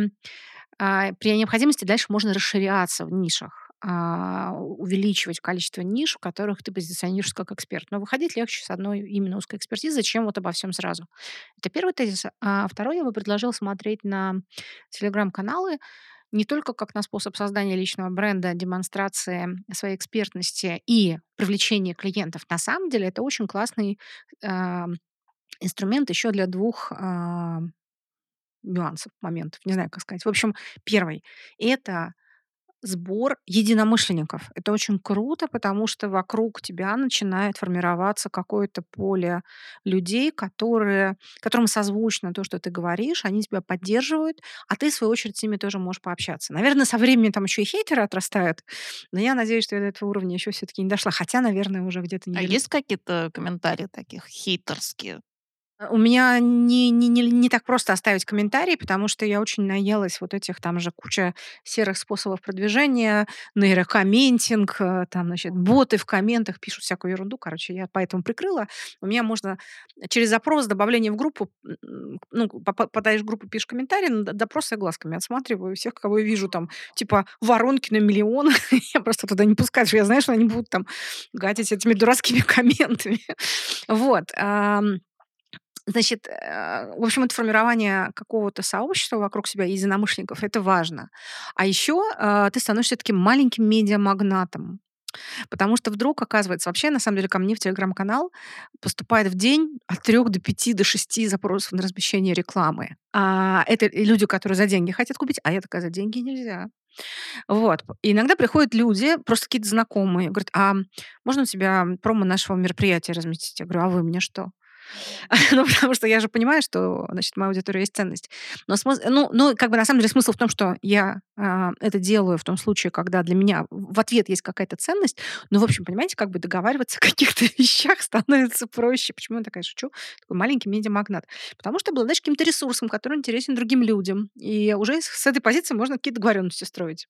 а, при необходимости дальше можно расширяться в нишах, а, увеличивать количество ниш, в которых ты позиционируешься как эксперт. Но выходить легче с одной именно узкой экспертизы, чем вот обо всем сразу. Это первый тезис. А второй я бы предложила смотреть на телеграм-каналы не только как на способ создания личного бренда, демонстрации своей экспертности и привлечения клиентов. На самом деле это очень классный а, инструмент еще для двух а, нюансов, моментов. Не знаю, как сказать. В общем, первый– это сбор единомышленников. Это очень круто, потому что вокруг тебя начинает формироваться какое-то поле людей, которые, которым созвучно то, что ты говоришь, они тебя поддерживают, а ты, в свою очередь, с ними тоже можешь пообщаться. Наверное, со временем там еще и хейтеры отрастают, но я надеюсь, что я до этого уровня еще все-таки не дошла. Хотя, наверное, уже где-то А неделю есть какие-то комментарии таких хейтерские? Э, У меня не, не, не, не так просто оставить комментарий, потому что я очень наелась вот этих, там же куча серых способов продвижения, нейрокомментинг, э, там, значит, боты в комментах пишут всякую ерунду. Короче, я поэтому прикрыла. У меня можно через запрос добавление в группу, ну, попадаешь в группу, пишешь комментарий, на я глазками отсматриваю всех, кого я вижу, там, типа, воронки на миллион. <laughs> Я просто туда не пускаю, что я знаю, что они будут там гадить этими дурацкими <laughs> комментами. Вот. Значит, э, в общем, это формирование какого-то сообщества вокруг себя, единомышленников, это важно. А еще э, ты становишься таким маленьким медиамагнатом. Потому что вдруг, оказывается, вообще, на самом деле, ко мне в телеграм-канал поступает в день от трех до пяти до шести запросов на размещение рекламы. А это люди, которые за деньги хотят купить, а я такая, за деньги нельзя. Вот. И иногда приходят люди, просто какие-то знакомые, говорят, а можно у тебя промо нашего мероприятия разместить? Я говорю, а вы мне что? <laughs> Ну, потому что я же понимаю, что, значит, моя аудитория есть ценность. Но смыс ну ну, как бы на самом деле смысл в том, что я, а, это делаю в том случае, когда для меня в ответ есть какая-то ценность. Ну, в общем, понимаете, как бы договариваться о каких-то <laughs> вещах становится проще. Почему я такая шучу? Такой маленький медиамагнат. Потому что обладаешь каким-то ресурсом, который интересен другим людям. И уже с этой позиции можно какие-то договоренности строить.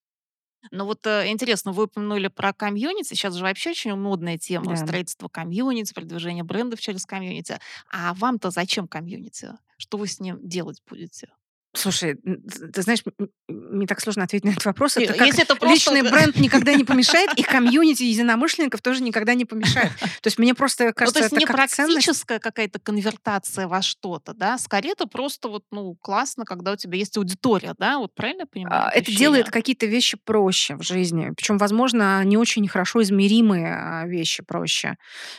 Ну вот э, интересно, вы упомянули про комьюнити. Сейчас же вообще очень модная тема Да. строительство комьюнити, продвижение брендов через комьюнити. А вам-то зачем комьюнити? Что вы с ним делать будете? Слушай, ты знаешь, мне так сложно ответить на этот вопрос. Это как если это просто личный бренд никогда не помешает, <laughs> и комьюнити единомышленников тоже никогда не помешает. То есть мне просто Ну, то кажется, есть это не как практическая какая-то конвертация во что-то, да? Скорее, это просто вот, ну, классно, когда у тебя есть аудитория, да? Вот правильно я понимаю А, это делает какие-то вещи проще в жизни. Причем, возможно, не очень хорошо измеримые, а, вещи проще.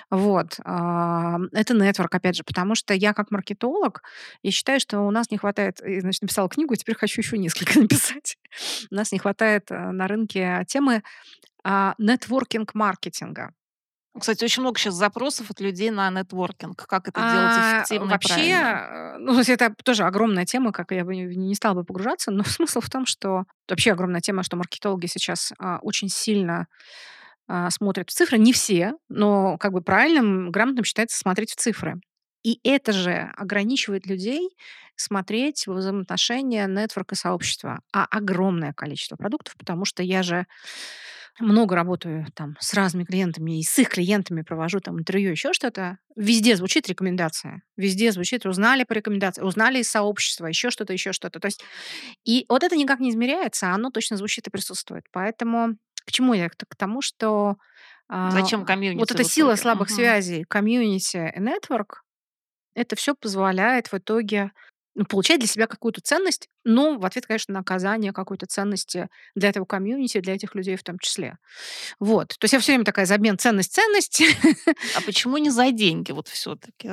Вот. Ам, это нетворк, опять же, потому что я как маркетолог, я считаю, что у нас не хватает и, значит, написала книгу, и теперь хочу еще несколько <laughs> написать. У нас не хватает, э, на рынке темы, а, нетворкинг-маркетинга. Кстати, очень много щас запросов от людей на нетворкинг. Как это делать А, эффективно и вообще, правильно? э, ну, то есть это тоже огромная тема, как я бы не не стала бы погружаться, но <laughs> смысл в том, что вообще огромная тема, что маркетологи сейчас, а, очень сильно, а, смотрят в цифры. Не все, но как бы правильным, грамотным считается смотреть в цифры. И это же ограничивает людей смотреть во взаимоотношения нетворка сообщества, а огромное количество продуктов, потому что я же много работаю там с разными клиентами и с их клиентами провожу там интервью, еще что-то. Везде звучит рекомендация. Везде звучит: узнали по рекомендации, узнали из сообщества, еще что-то, еще что-то. То есть и вот это никак не измеряется, а оно точно звучит и присутствует. Поэтому к чему я? К тому, что, а, Зачем вот комьюнити эта в сила слабых Мгм. связей, комьюнити и нетворк- это всё позволяет в итоге, ну, получать для себя какую-то ценность, но в ответ, конечно, на оказание какой-то ценности для этого комьюнити, для этих людей в том числе. Вот. То есть я всё время такая обмен ценность-ценность. А почему не за деньги вот всё-таки?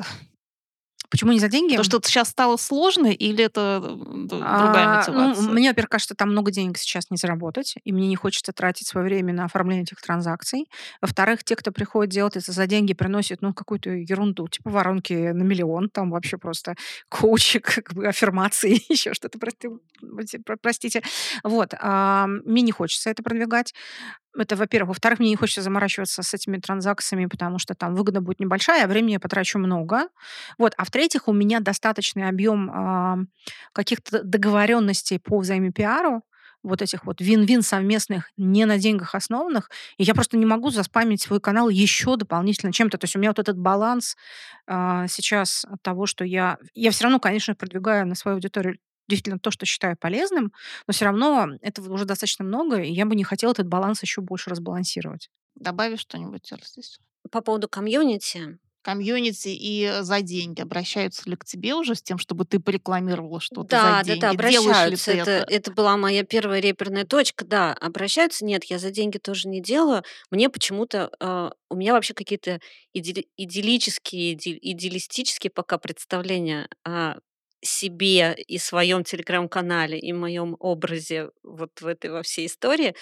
Почему не за деньги? То, что щас стало сложно, или это, другая А, ну, мотивация? мне, во-первых, кажется, там много денег сейчас не заработать, и мне не хочется тратить своё время на оформление этих транзакций. Во-вторых, те, кто приходит делать это за деньги, приносят, ну, какую-то ерунду, типа воронки на миллион, там вообще просто коучи, <laughs> как бы аффирмации, <laughs> еще что-то, простите. Вот. Ам, мне не хочется это продвигать. Это, во-первых. Во-вторых, мне не хочется заморачиваться с этими транзакциями, потому что там выгода будет небольшая, а времени я потрачу много. Вот. А в-третьих, у меня достаточный объем, ам, каких-то договоренностей по взаимопиару, вот этих вот вин-вин совместных, не на деньгах основанных, и я просто не могу заспамить свой канал еще дополнительно чем-то. То есть у меня вот этот баланс, а, сейчас от того, что я я всё равно, конечно, продвигаю на свою аудиторию действительно то, что считаю полезным, но всё равно этого уже достаточно много, и я бы не хотела этот баланс еще больше разбалансировать. Добавишь что-нибудь, здесь? По поводу комьюнити. Комьюнити и, э, за деньги обращаются ли к тебе уже с тем, чтобы ты порекламировала что-то за Да, деньги? да-да, Делаешь ли обращаются. Это это? это была моя первая реперная точка. Да, обращаются. Нет, я за деньги тоже не делаю. Мне почему-то, а, у меня вообще какие-то идилли идиллические, иде идеалистические пока представления о себе и своем телеграм-канале, и моем образе вот в этой во всей истории.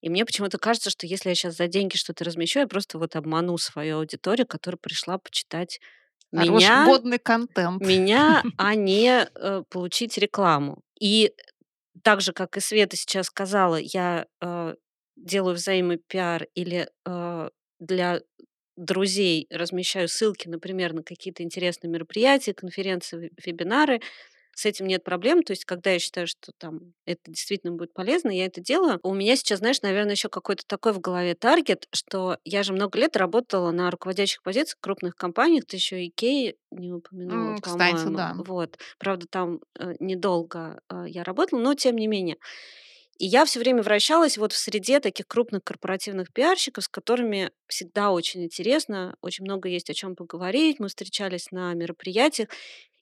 И мне почему-то кажется, что если я щас за деньги что-то размещу, я просто вот обману свою аудиторию, которая пришла почитать Хороший, меня годный контент. меня, <laughs> а не, э, получить рекламу. И так же, как и Света сейчас сказала, я, а, делаю взаимопиар или, а, для друзей размещаю ссылки, например, на какие-то интересные мероприятия, конференции, ве вебинары. С этим нет проблем. То есть когда я считаю, что там это действительно будет полезно, я это делаю. У меня сейчас, знаешь, наверно, еще какой-то такой в голове таргет, что я же много лет работала на руководящих позициях в крупных компаниях. Ты еще "Икею" не упомянула, кстати, по-моему. да. Вот. Правда, там, э, недолго, а, я работала, но тем не менее. И я всё время вращалась вот в среде таких крупных корпоративных пиарщиков, с которыми всегда очень интересно, очень много есть о чём поговорить. Мы встречались на мероприятиях.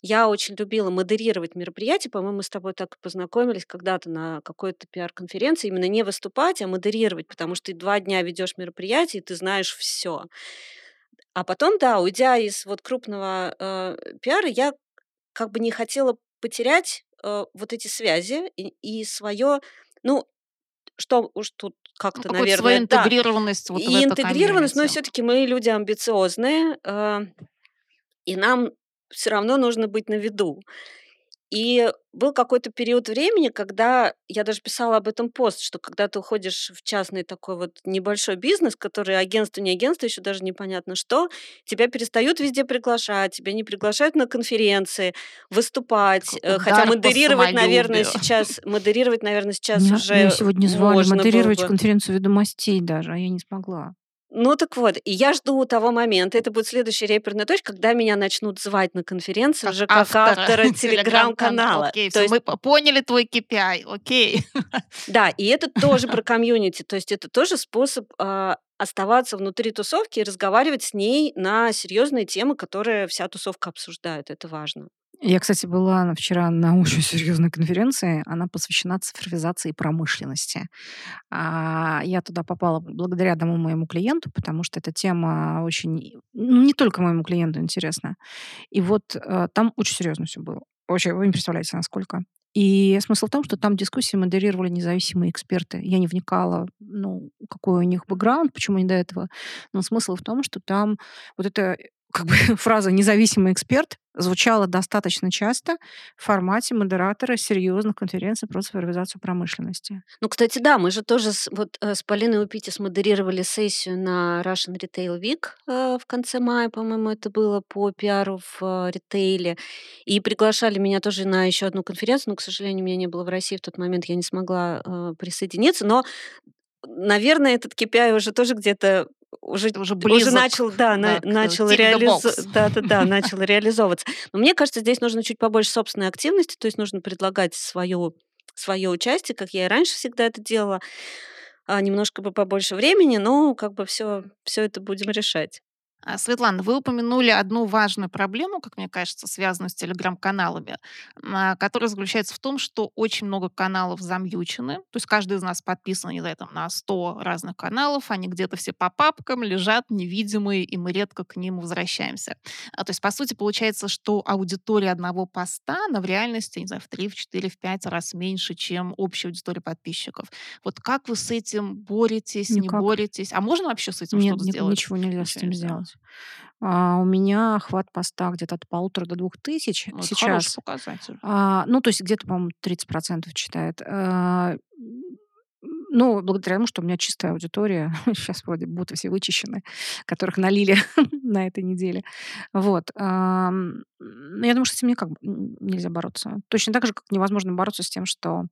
Я очень любила модерировать мероприятия. По-моему, мы с тобой так познакомились когда-то на какой-то пиар-конференции. Именно не выступать, а модерировать, потому что ты 2 дня ведешь мероприятие, и ты знаешь всё. А потом, да, уйдя из вот крупного, а, пиара, я как бы не хотела потерять, а, вот эти связи и и своё, ну, что уж тут Ну, как-то, свою наверное, да, интегрированность вот в и это интегрированность, но всё-таки мы люди амбициозные, а, и нам всё равно нужно быть на виду. И был какой-то период времени, когда я даже писала об этом пост, что когда ты уходишь в частный такой вот небольшой бизнес, который агентство, не агентство, еще даже непонятно что, тебя перестают везде приглашать, тебя не приглашают на конференции выступать. Такой Э, хотя удар модерировать, наверное, сейчас модерировать, наверное, сейчас Меня меня уже сегодня звали можно модерировать бы. конференцию "Ведомостей" даже, а я не смогла. Ну так вот, и я жду того момента, это будет следующая реперная точка, когда меня начнут звать на конференции Как уже как автора <laughs> автора телеграм-канала. Окей, То есть, мы поняли твой KPI, окей. да, и это тоже про <laughs> комьюнити, то есть это тоже способ а, оставаться внутри тусовки и разговаривать с ней на серьезные темы, которые вся тусовка обсуждает. Это важно. Я, кстати, была вчера на <laughs> очень серьезной конференции. Она посвящена цифровизации промышленности. А, Я туда попала благодаря одному моему клиенту, потому что эта тема очень, ну, не только моему клиенту интересна. И вот э, там очень серьезно все было. Вообще, вы не представляете, насколько. И смысл в том, что там дискуссии модерировали независимые эксперты. Я не вникала, ну, какой у них бэкграунд, почему они до этого. Но смысл в том, что там вот эта как бы <laughs> фраза «независимый эксперт» звучала достаточно часто в формате модератора серьезных конференций про цифровизацию промышленности. Ну, кстати, да, мы же тоже с, вот, э, с Полиной Упити смодерировали сессию на Russian Retail Week э, в конце мая, по-моему, это было по пиару в э, ритейле. И приглашали меня тоже на еще одну конференцию, но, к сожалению, меня не было в России в тот момент, я не смогла присоединиться. Но, наверное, этот KPI уже тоже где-то уже, уже уже начал, да, да, начал, реализо- да, да, да, <laughs> начал реализовываться. Но мне кажется, здесь нужно чуть побольше собственной активности, то есть нужно предлагать свою, свое участие, как я и раньше всегда это делала, а, немножко бы побольше времени, но как бы все, все это будем решать. А, Светлана, вы упомянули одну важную проблему, как мне кажется, связанную с телеграм-каналами, а, которая заключается в том, что очень много каналов замьючены. То есть каждый из нас подписан, не знаю, там, на 100 разных каналов, они где-то все по папкам лежат, невидимые, и мы редко к ним возвращаемся. А, то есть, по сути, получается, что аудитория одного поста, она в реальности, не знаю, в 3, в 4, в 5 раз меньше, чем общая аудитория подписчиков. Вот как вы с этим боретесь, не Никак. боретесь? А можно вообще с этим Нет, что-то сделать? ничего нельзя с этим сделать. А, у меня охват поста где-то от полутора до двух тысяч Ну, это хороший сейчас. показатель. А, ну, то есть где-то, по-моему, 30% читает. А, ну, благодаря тому, что у меня чистая аудитория. <laughs> Сейчас вроде боты все вычищены, которых налили <laughs> на этой неделе. Вот. Ам, м, Я думаю, что с этим никак нельзя бороться. Точно так же, как невозможно бороться с тем, что а,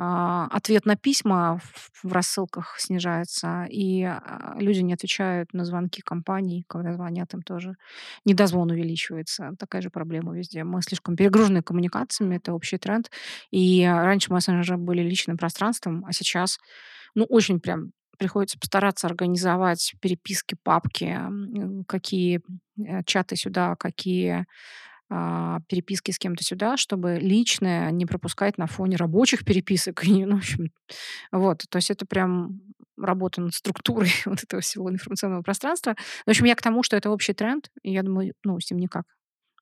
ответ на письма в рассылках снижается, и а, люди не отвечают на звонки компаний, когда звонят им тоже. Недозвон увеличивается. Такая же проблема везде. Мы слишком перегружены коммуникациями, это общий тренд. И а, раньше мессенджеры были личным пространством, а сейчас, ну, очень прям приходится постараться организовать переписки, папки, какие э, чаты сюда, какие а, переписки с кем-то сюда, чтобы личное не пропускать на фоне рабочих переписок. <laughs> И, ну, в общем, вот, то есть это прям работа над структурой <laughs> вот этого всего информационного пространства. В общем, я к тому, что это общий тренд, и я думаю, ну, с ним никак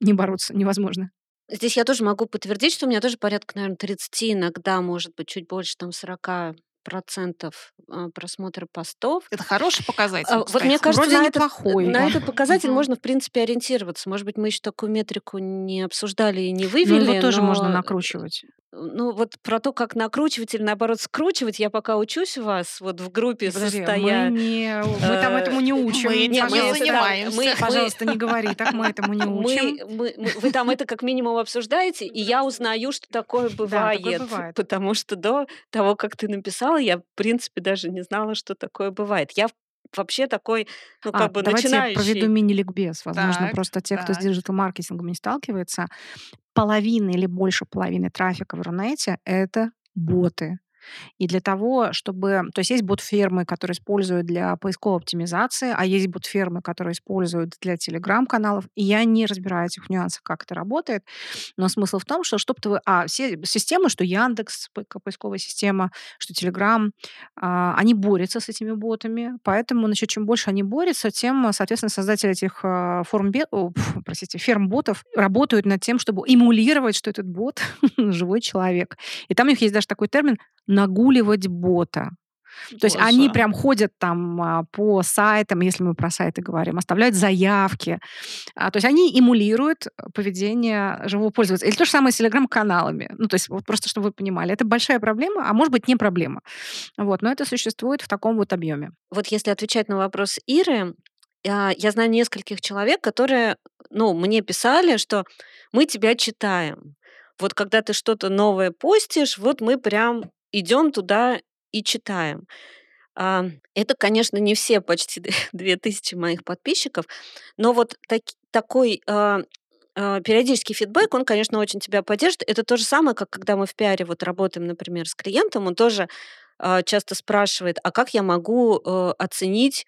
не бороться невозможно. Здесь я тоже могу подтвердить, что у меня тоже порядка, наверное, 30, иногда, может быть, чуть больше, там, 40 процентов а, просмотра постов. Это хороший показатель, А, Вот мне кажется, Вроде на неплохой. на да. этот показатель можно, в принципе, ориентироваться. Может быть, мы еще такую метрику не обсуждали и не Ну, вывели, его тоже можно но накручивать. Ну вот про то, как накручивать или наоборот скручивать, я пока учусь у вас вот в группе Подожди, мы состоя. не, мы там Э, этому не учим. мы Не, мы занимаемся. мы- мы- Пожалуйста, не говори, так мы этому не учим. Мы, мы- мы- вы там это как минимум обсуждаете, и я узнаю, что такое бывает. такое бывает. Потому что до того, как ты написала, я, в принципе, даже не знала, что такое бывает. Я вообще такой, ну, А, как бы давайте я проведу начинающий. мини-ликбез. Возможно, Так, просто те, кто с так. диджитал-маркетингом не сталкивается, половина или больше половины трафика в Рунете– это боты. И для того, чтобы... То есть есть бот-фермы, которые используют для поисковой оптимизации, а есть бот-фермы, которые используют для телеграм-каналов. И я не разбираю этих нюансов, как это работает. Но смысл в том, что чтобы ты... А, все системы, что Яндекс, по- поисковая система, что Телеграм, а, они борются с этими ботами. Поэтому, значит, чем больше они борются, тем, соответственно, создатели этих а, форм о, простите, ферм-ботов работают над тем, чтобы эмулировать, что этот бот <laughs> живой человек. И там у них есть даже такой термин нагуливать бота. То есть они Боже. прям ходят там а, по сайтам, если мы про сайты говорим, оставляют заявки. А, то есть они эмулируют поведение живого пользователя. Или то же самое с телеграм-каналами. Ну, то есть вот просто, чтобы вы понимали, это большая проблема, а может быть не проблема. Вот, но это существует в таком вот объеме. Вот если отвечать на вопрос Иры, а, я знаю нескольких человек, которые, ну, мне писали, что мы тебя читаем. Вот когда ты что-то новое постишь, вот мы прям идем туда и читаем. А, это, конечно, не все почти 2000 <laughs> моих подписчиков, но вот таки такой, а, а, периодический фидбэк, он, конечно, очень тебя поддержит. Это то же самое, как когда мы в пиаре вот работаем, например, с клиентом, он тоже, часто спрашивает: "А как я могу, э, оценить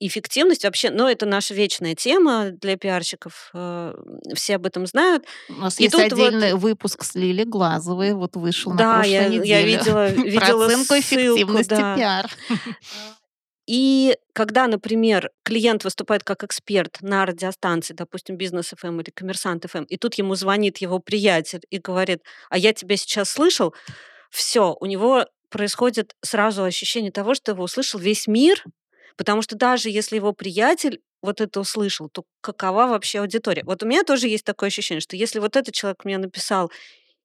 эффективность вообще?" Но это наша вечная тема для пиарщиков, э, все об этом знают. У нас И есть тут вот отдельный выпуск с Лилей Глазовой, вот вышел на Да, прошлой я я неделе видела <laughs> про видела оценку ссылку, эффективности да. пиар. И когда, например, клиент выступает как эксперт на радиостанции, допустим, Бизнес ФМ или Коммерсант ФМ, и тут ему звонит его приятель и говорит: "А я тебя сейчас слышал". Всё, у него происходит сразу ощущение того, что его услышал весь мир, потому что даже если его приятель вот это услышал, то какова вообще аудитория? Вот у меня тоже есть такое ощущение, что если вот этот человек мне написал: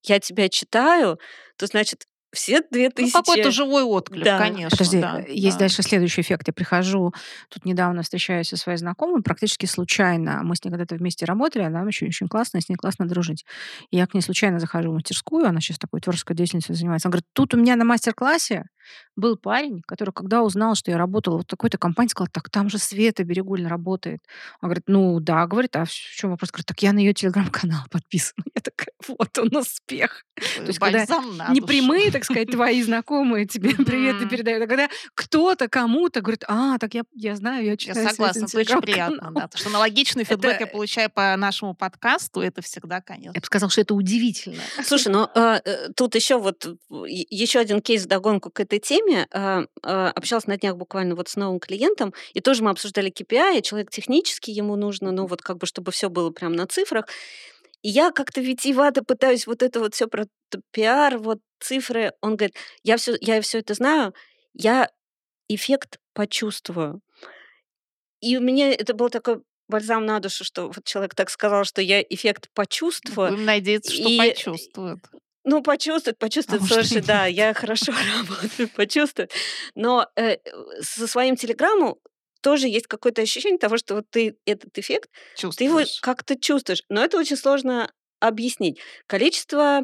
"Я тебя читаю", то значит все две Ну, какой-то тысячи живой отклик, Да. конечно, Подожди, да, есть да. дальше следующий эффект. Я прихожу, тут недавно встречаюсь со своей знакомой, практически случайно. Мы с ней когда-то вместе работали, она очень очень классная, с ней классно дружить. И я к ней случайно захожу в мастерскую, она щас такой творческой деятельностью занимается. Она говорит: "Тут у меня на мастер-классе был парень, который, когда узнал, что я работала вот в такой-то компании, сказал: "Так там же Света Берегульна работает". Он говорит: "Ну да". Говорит: "А в чём вопрос?" Говорит: "Так я на её телеграм-канал <laughs> подписана". Я такая: "Вот он успех". То Э, есть когда бальзам на не душу. прямые, так сказать, твои знакомые тебе <laughs> приветы передают, а когда кто-то кому-то говорит: "А, так я я знаю, я Я читаю Светин согласна, это очень приятно, телеграм-канал". да. То, что аналогичный <laughs> фидбэк я получаю по нашему подкасту, это всегда, Я конечно. бы сказала, что это удивительно. Слушай, ну, э, э, тут еще вот е еще один кейс вдогонку к этой теме. А, а, общалась на днях буквально вот с новым клиентом, и тоже мы обсуждали KPI. Человек технический, ему нужно, ну, вот как бы чтобы всё было прям на цифрах. И я как-то витиевато пытаюсь вот это вот всё про пиар, вот цифры. Он говорит: "Я всё я всё это знаю, я эффект почувствую". И у меня это был такой бальзам на душу, что вот человек так сказал, что я эффект почувствую. Будем надеяться, что И, почувствует. Ну, почувствует, А почувствует. может и Слушай, да, я хорошо <laughs> работаю, почувствует. Но, э, со своим "Телеграмом" тоже есть какое-то ощущение того, что вот ты этот эффект, ты его Чувствуешь. как-то чувствуешь. Но это очень сложно объяснить. Количество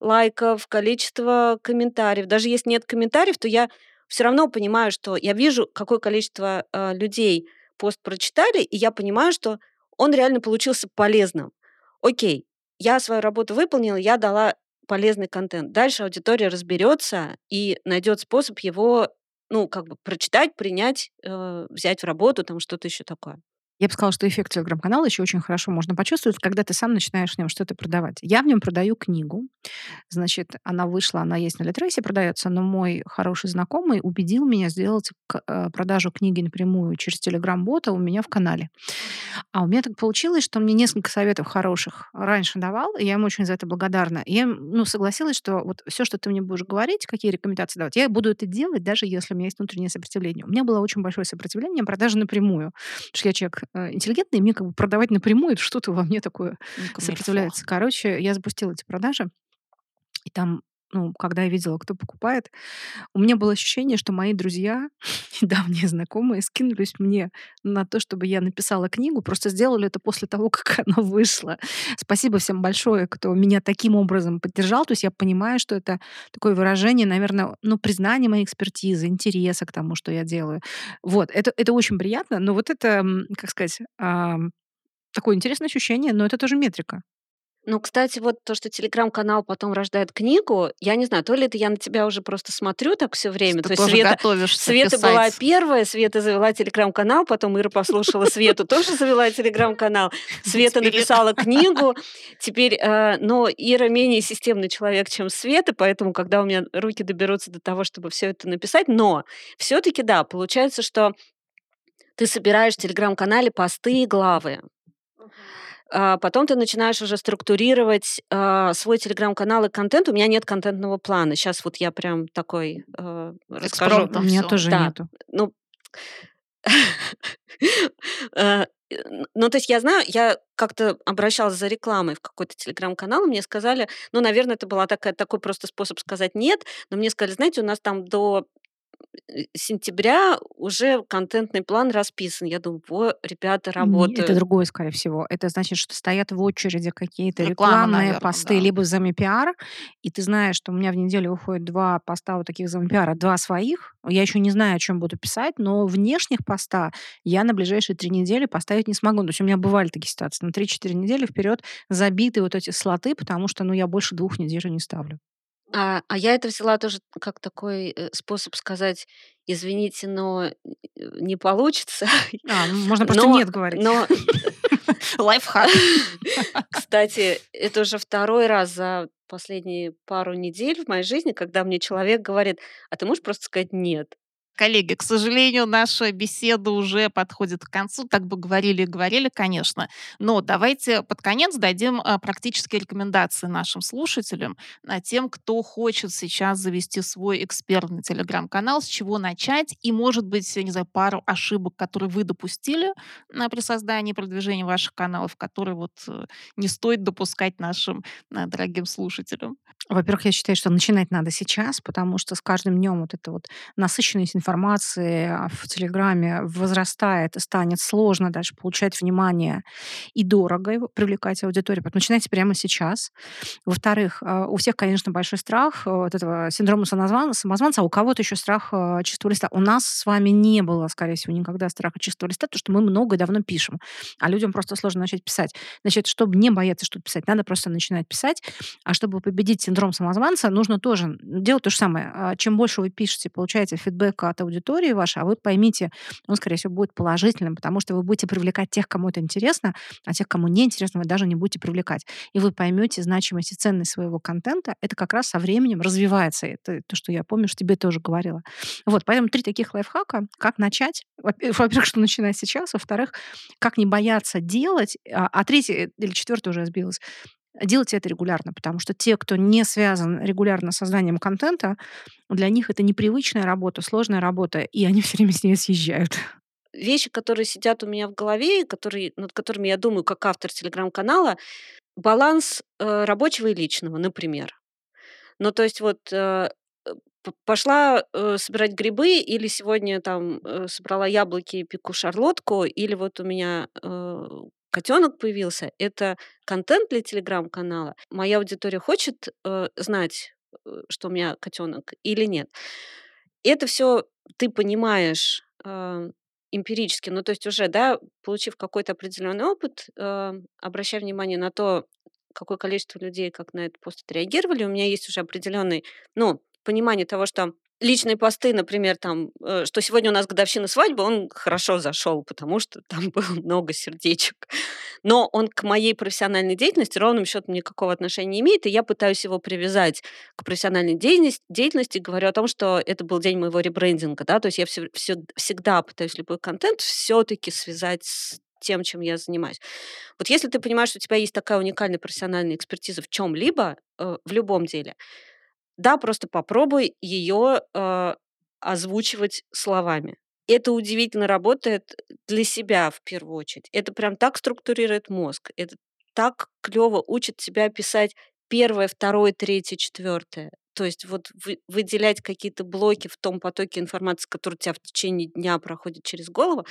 лайков, количество комментариев. Даже если нет комментариев, то я всё равно понимаю, что я вижу, какое количество, а, людей пост прочитали, и я понимаю, что он реально получился полезным. Окей, я свою работу выполнила, я дала полезный контент. Дальше аудитория разберется и найдет способ его, ну, как бы прочитать, принять, э, взять в работу, там что-то еще такое. Я бы сказала, что эффект телеграм-канала еще очень хорошо можно почувствовать, когда ты сам начинаешь в нем что-то продавать. Я в нем продаю книгу. Значит, она вышла, она есть на Литресе, продается, но мой хороший знакомый убедил меня сделать э, продажу книги напрямую через телеграм-бота у меня в канале. А у меня так получилось, что он мне несколько советов хороших раньше давал, и я ему очень за это благодарна. И я, ну, согласилась, что вот всё, что ты мне будешь говорить, какие рекомендации давать, я буду это делать, даже если у меня есть внутреннее сопротивление. У меня было очень большое сопротивление продажи напрямую. Потому что я человек, интеллигентный, и мне как бы продавать напрямую- что-то во мне такое камильфо. сопротивляется. Короче, я запустила эти продажи, и там, ну, когда я видела, кто покупает, у меня было ощущение, что мои друзья, <laughs> недавние знакомые, скинулись мне на то, чтобы я написала книгу, просто сделали это после того, <laughs> как она вышла. Спасибо всем большое, кто меня таким образом поддержал. То есть я понимаю, что это такое выражение, наверно, ну, признание моей экспертизы, интереса к тому, что я делаю. Вот. Это это очень приятно, но вот это, как сказать, такое интересное ощущение, но это тоже метрика. Ну, кстати, вот то, что телеграм-канал потом рождает книгу, я не знаю, то ли это я на тебя уже просто смотрю так всё время. Ты То есть Света Света была писать. первая, Света завела телеграм-канал, потом Ира послушала Свету, тоже завела телеграм-канал. <laughs> Света написала <laughs> книгу. Теперь, э, но Ира менее системный человек, чем Света, поэтому, когда у меня руки доберутся до того, чтобы всё это написать Но всё-таки, да, получается, что ты собираешь в телеграм-канале посты и главы. А потом ты начинаешь уже структурировать, а, свой телеграм-канал и контент. У меня нет контентного плана. Щас вот я прям такой, э, расскажу. У меня тоже Да, нету. ну Э, ну, то есть я знаю, я как-то обращалась за рекламой в какой-то телеграм-канал, и мне сказали, ну, наверно, это была такая такой просто способ сказать "нет", но мне сказали: "Знаете, у нас там до э, сентября уже контентный план расписан. Я думаю, во, ребята Не, это работают. другое, скорее всего. Это значит, что стоят в очереди какие-то Реклама, рекламные наверно, посты, да. либо зампиар, и ты знаешь, что у меня в неделю выходит 2 поста вот таких зампиара, 2 своих. Я еще не знаю, о чем буду писать, но внешних поста я на ближайшие 3 недели поставить не смогу. То есть у меня бывали такие ситуации. На 3-4 недели вперед забиты вот эти слоты, потому что, ну, я больше 2 недель не ставлю. А, а я это взяла тоже как такой э, способ сказать, извините, но э, не получится. А, ну, можно просто Но, нет говорить. но, <laughs> Лайфхак. <laughs> кстати, это уже второй раз за последние пару недель в моей жизни, когда мне человек говорит, а ты можешь просто сказать нет? Коллеги, к сожалению, наша беседа уже подходит к концу. Так бы говорили и говорили, конечно. Но давайте под конец дадим а, практические рекомендации нашим слушателям, тем, кто хочет сейчас завести свой экспертный телеграм-канал, с чего начать, и, может быть, не знаю, пару ошибок, которые вы допустили а, при создании и продвижении ваших каналов, которые вот э, не стоит допускать нашим а, дорогим слушателям. Во-первых, я считаю, что начинать надо сейчас, потому что с каждым днем вот эта вот насыщенность информации а, в Телеграме возрастает, станет сложно дальше получать внимание и дорого его привлекать аудиторию. Поэтому начинайте прямо сейчас. Во-вторых, а, у всех, конечно, большой страх а, вот этого синдрома самозван- самозванца, а у кого-то еще страх чистого листа. У нас с вами не было, скорее всего, никогда страха чистого листа, потому что мы много и давно пишем, а людям просто сложно начать писать. Значит, чтобы не бояться что-то писать, надо просто начинать писать. А чтобы победить синдром самозванца, нужно тоже делать то же самое. А Чем больше вы пишете, получаете фидбэка от аудитории вашей, а вы поймите, он, скорее всего, будет положительным, потому что вы будете привлекать тех, кому это интересно, а тех, кому не интересно, вы даже не будете привлекать. И вы поймете значимость и ценность своего контента. Это как раз со временем развивается. Это то, что я помню, что тебе тоже говорила. Вот, поэтому три таких лайфхака. Как начать? Во- Во-первых, <laughs> что начинать сейчас. Во-вторых, как не бояться делать. А а третье или четвертое уже сбилась. Делайте это регулярно, потому что те, кто не связан регулярно с созданием контента, для них это непривычная работа, сложная работа, и они <laughs> все время с нее съезжают. Вещи, которые сидят у меня в голове, которые, над которыми я думаю как автор телеграм-канала, баланс э, рабочего и личного, например. Ну, то есть вот э, э, пошла э, собирать грибы, или сегодня там э, собрала яблоки и пеку шарлотку, или вот у меня котенок появился. Это контент для телеграм-канала. Моя аудитория хочет э, знать, э, что у меня котенок или нет. Это все ты понимаешь э, эмпирически, ну то есть уже, да, получив какой-то определенный опыт, э, обращай внимание на то, какое количество людей как на этот пост отреагировали. У меня есть уже определенный, ну, понимание того, что личные посты, например, там, э, что сегодня у нас годовщина свадьбы, он хорошо зашел, потому что там <laughs> было много сердечек. Но он к моей профессиональной деятельности ровным счетом никакого отношения не имеет, и я пытаюсь его привязать к профессиональной деятельности, говорю о том, что это был день моего ребрендинга, да, то есть я все, все, всегда пытаюсь любой контент все-таки связать с тем, чем я занимаюсь. Вот если ты понимаешь, что у тебя есть такая уникальная профессиональная экспертиза в чем-либо, э, в любом деле, да, просто попробуй ее э, озвучивать словами. Это удивительно работает для себя в первую очередь. Это прям так структурирует мозг. Это так клево учит тебя писать первое, второе, третье, четвертое. То есть вот вы- выделять какие-то блоки в том потоке информации, который у тебя в течение дня проходит через голову.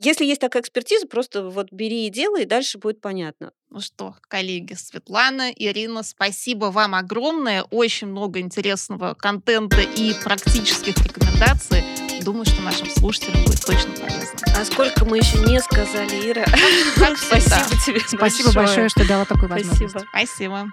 Если есть такая экспертиза, просто вот бери и делай, и дальше будет понятно. Ну что, коллеги, Светлана, Ирина, спасибо вам огромное. Очень много интересного контента и практических рекомендаций. Думаю, что нашим слушателям будет точно полезно. А сколько мы еще не сказали, Ира. <laughs> Спасибо тебе Спасибо большое, что дала такую возможность. Спасибо. Спасибо.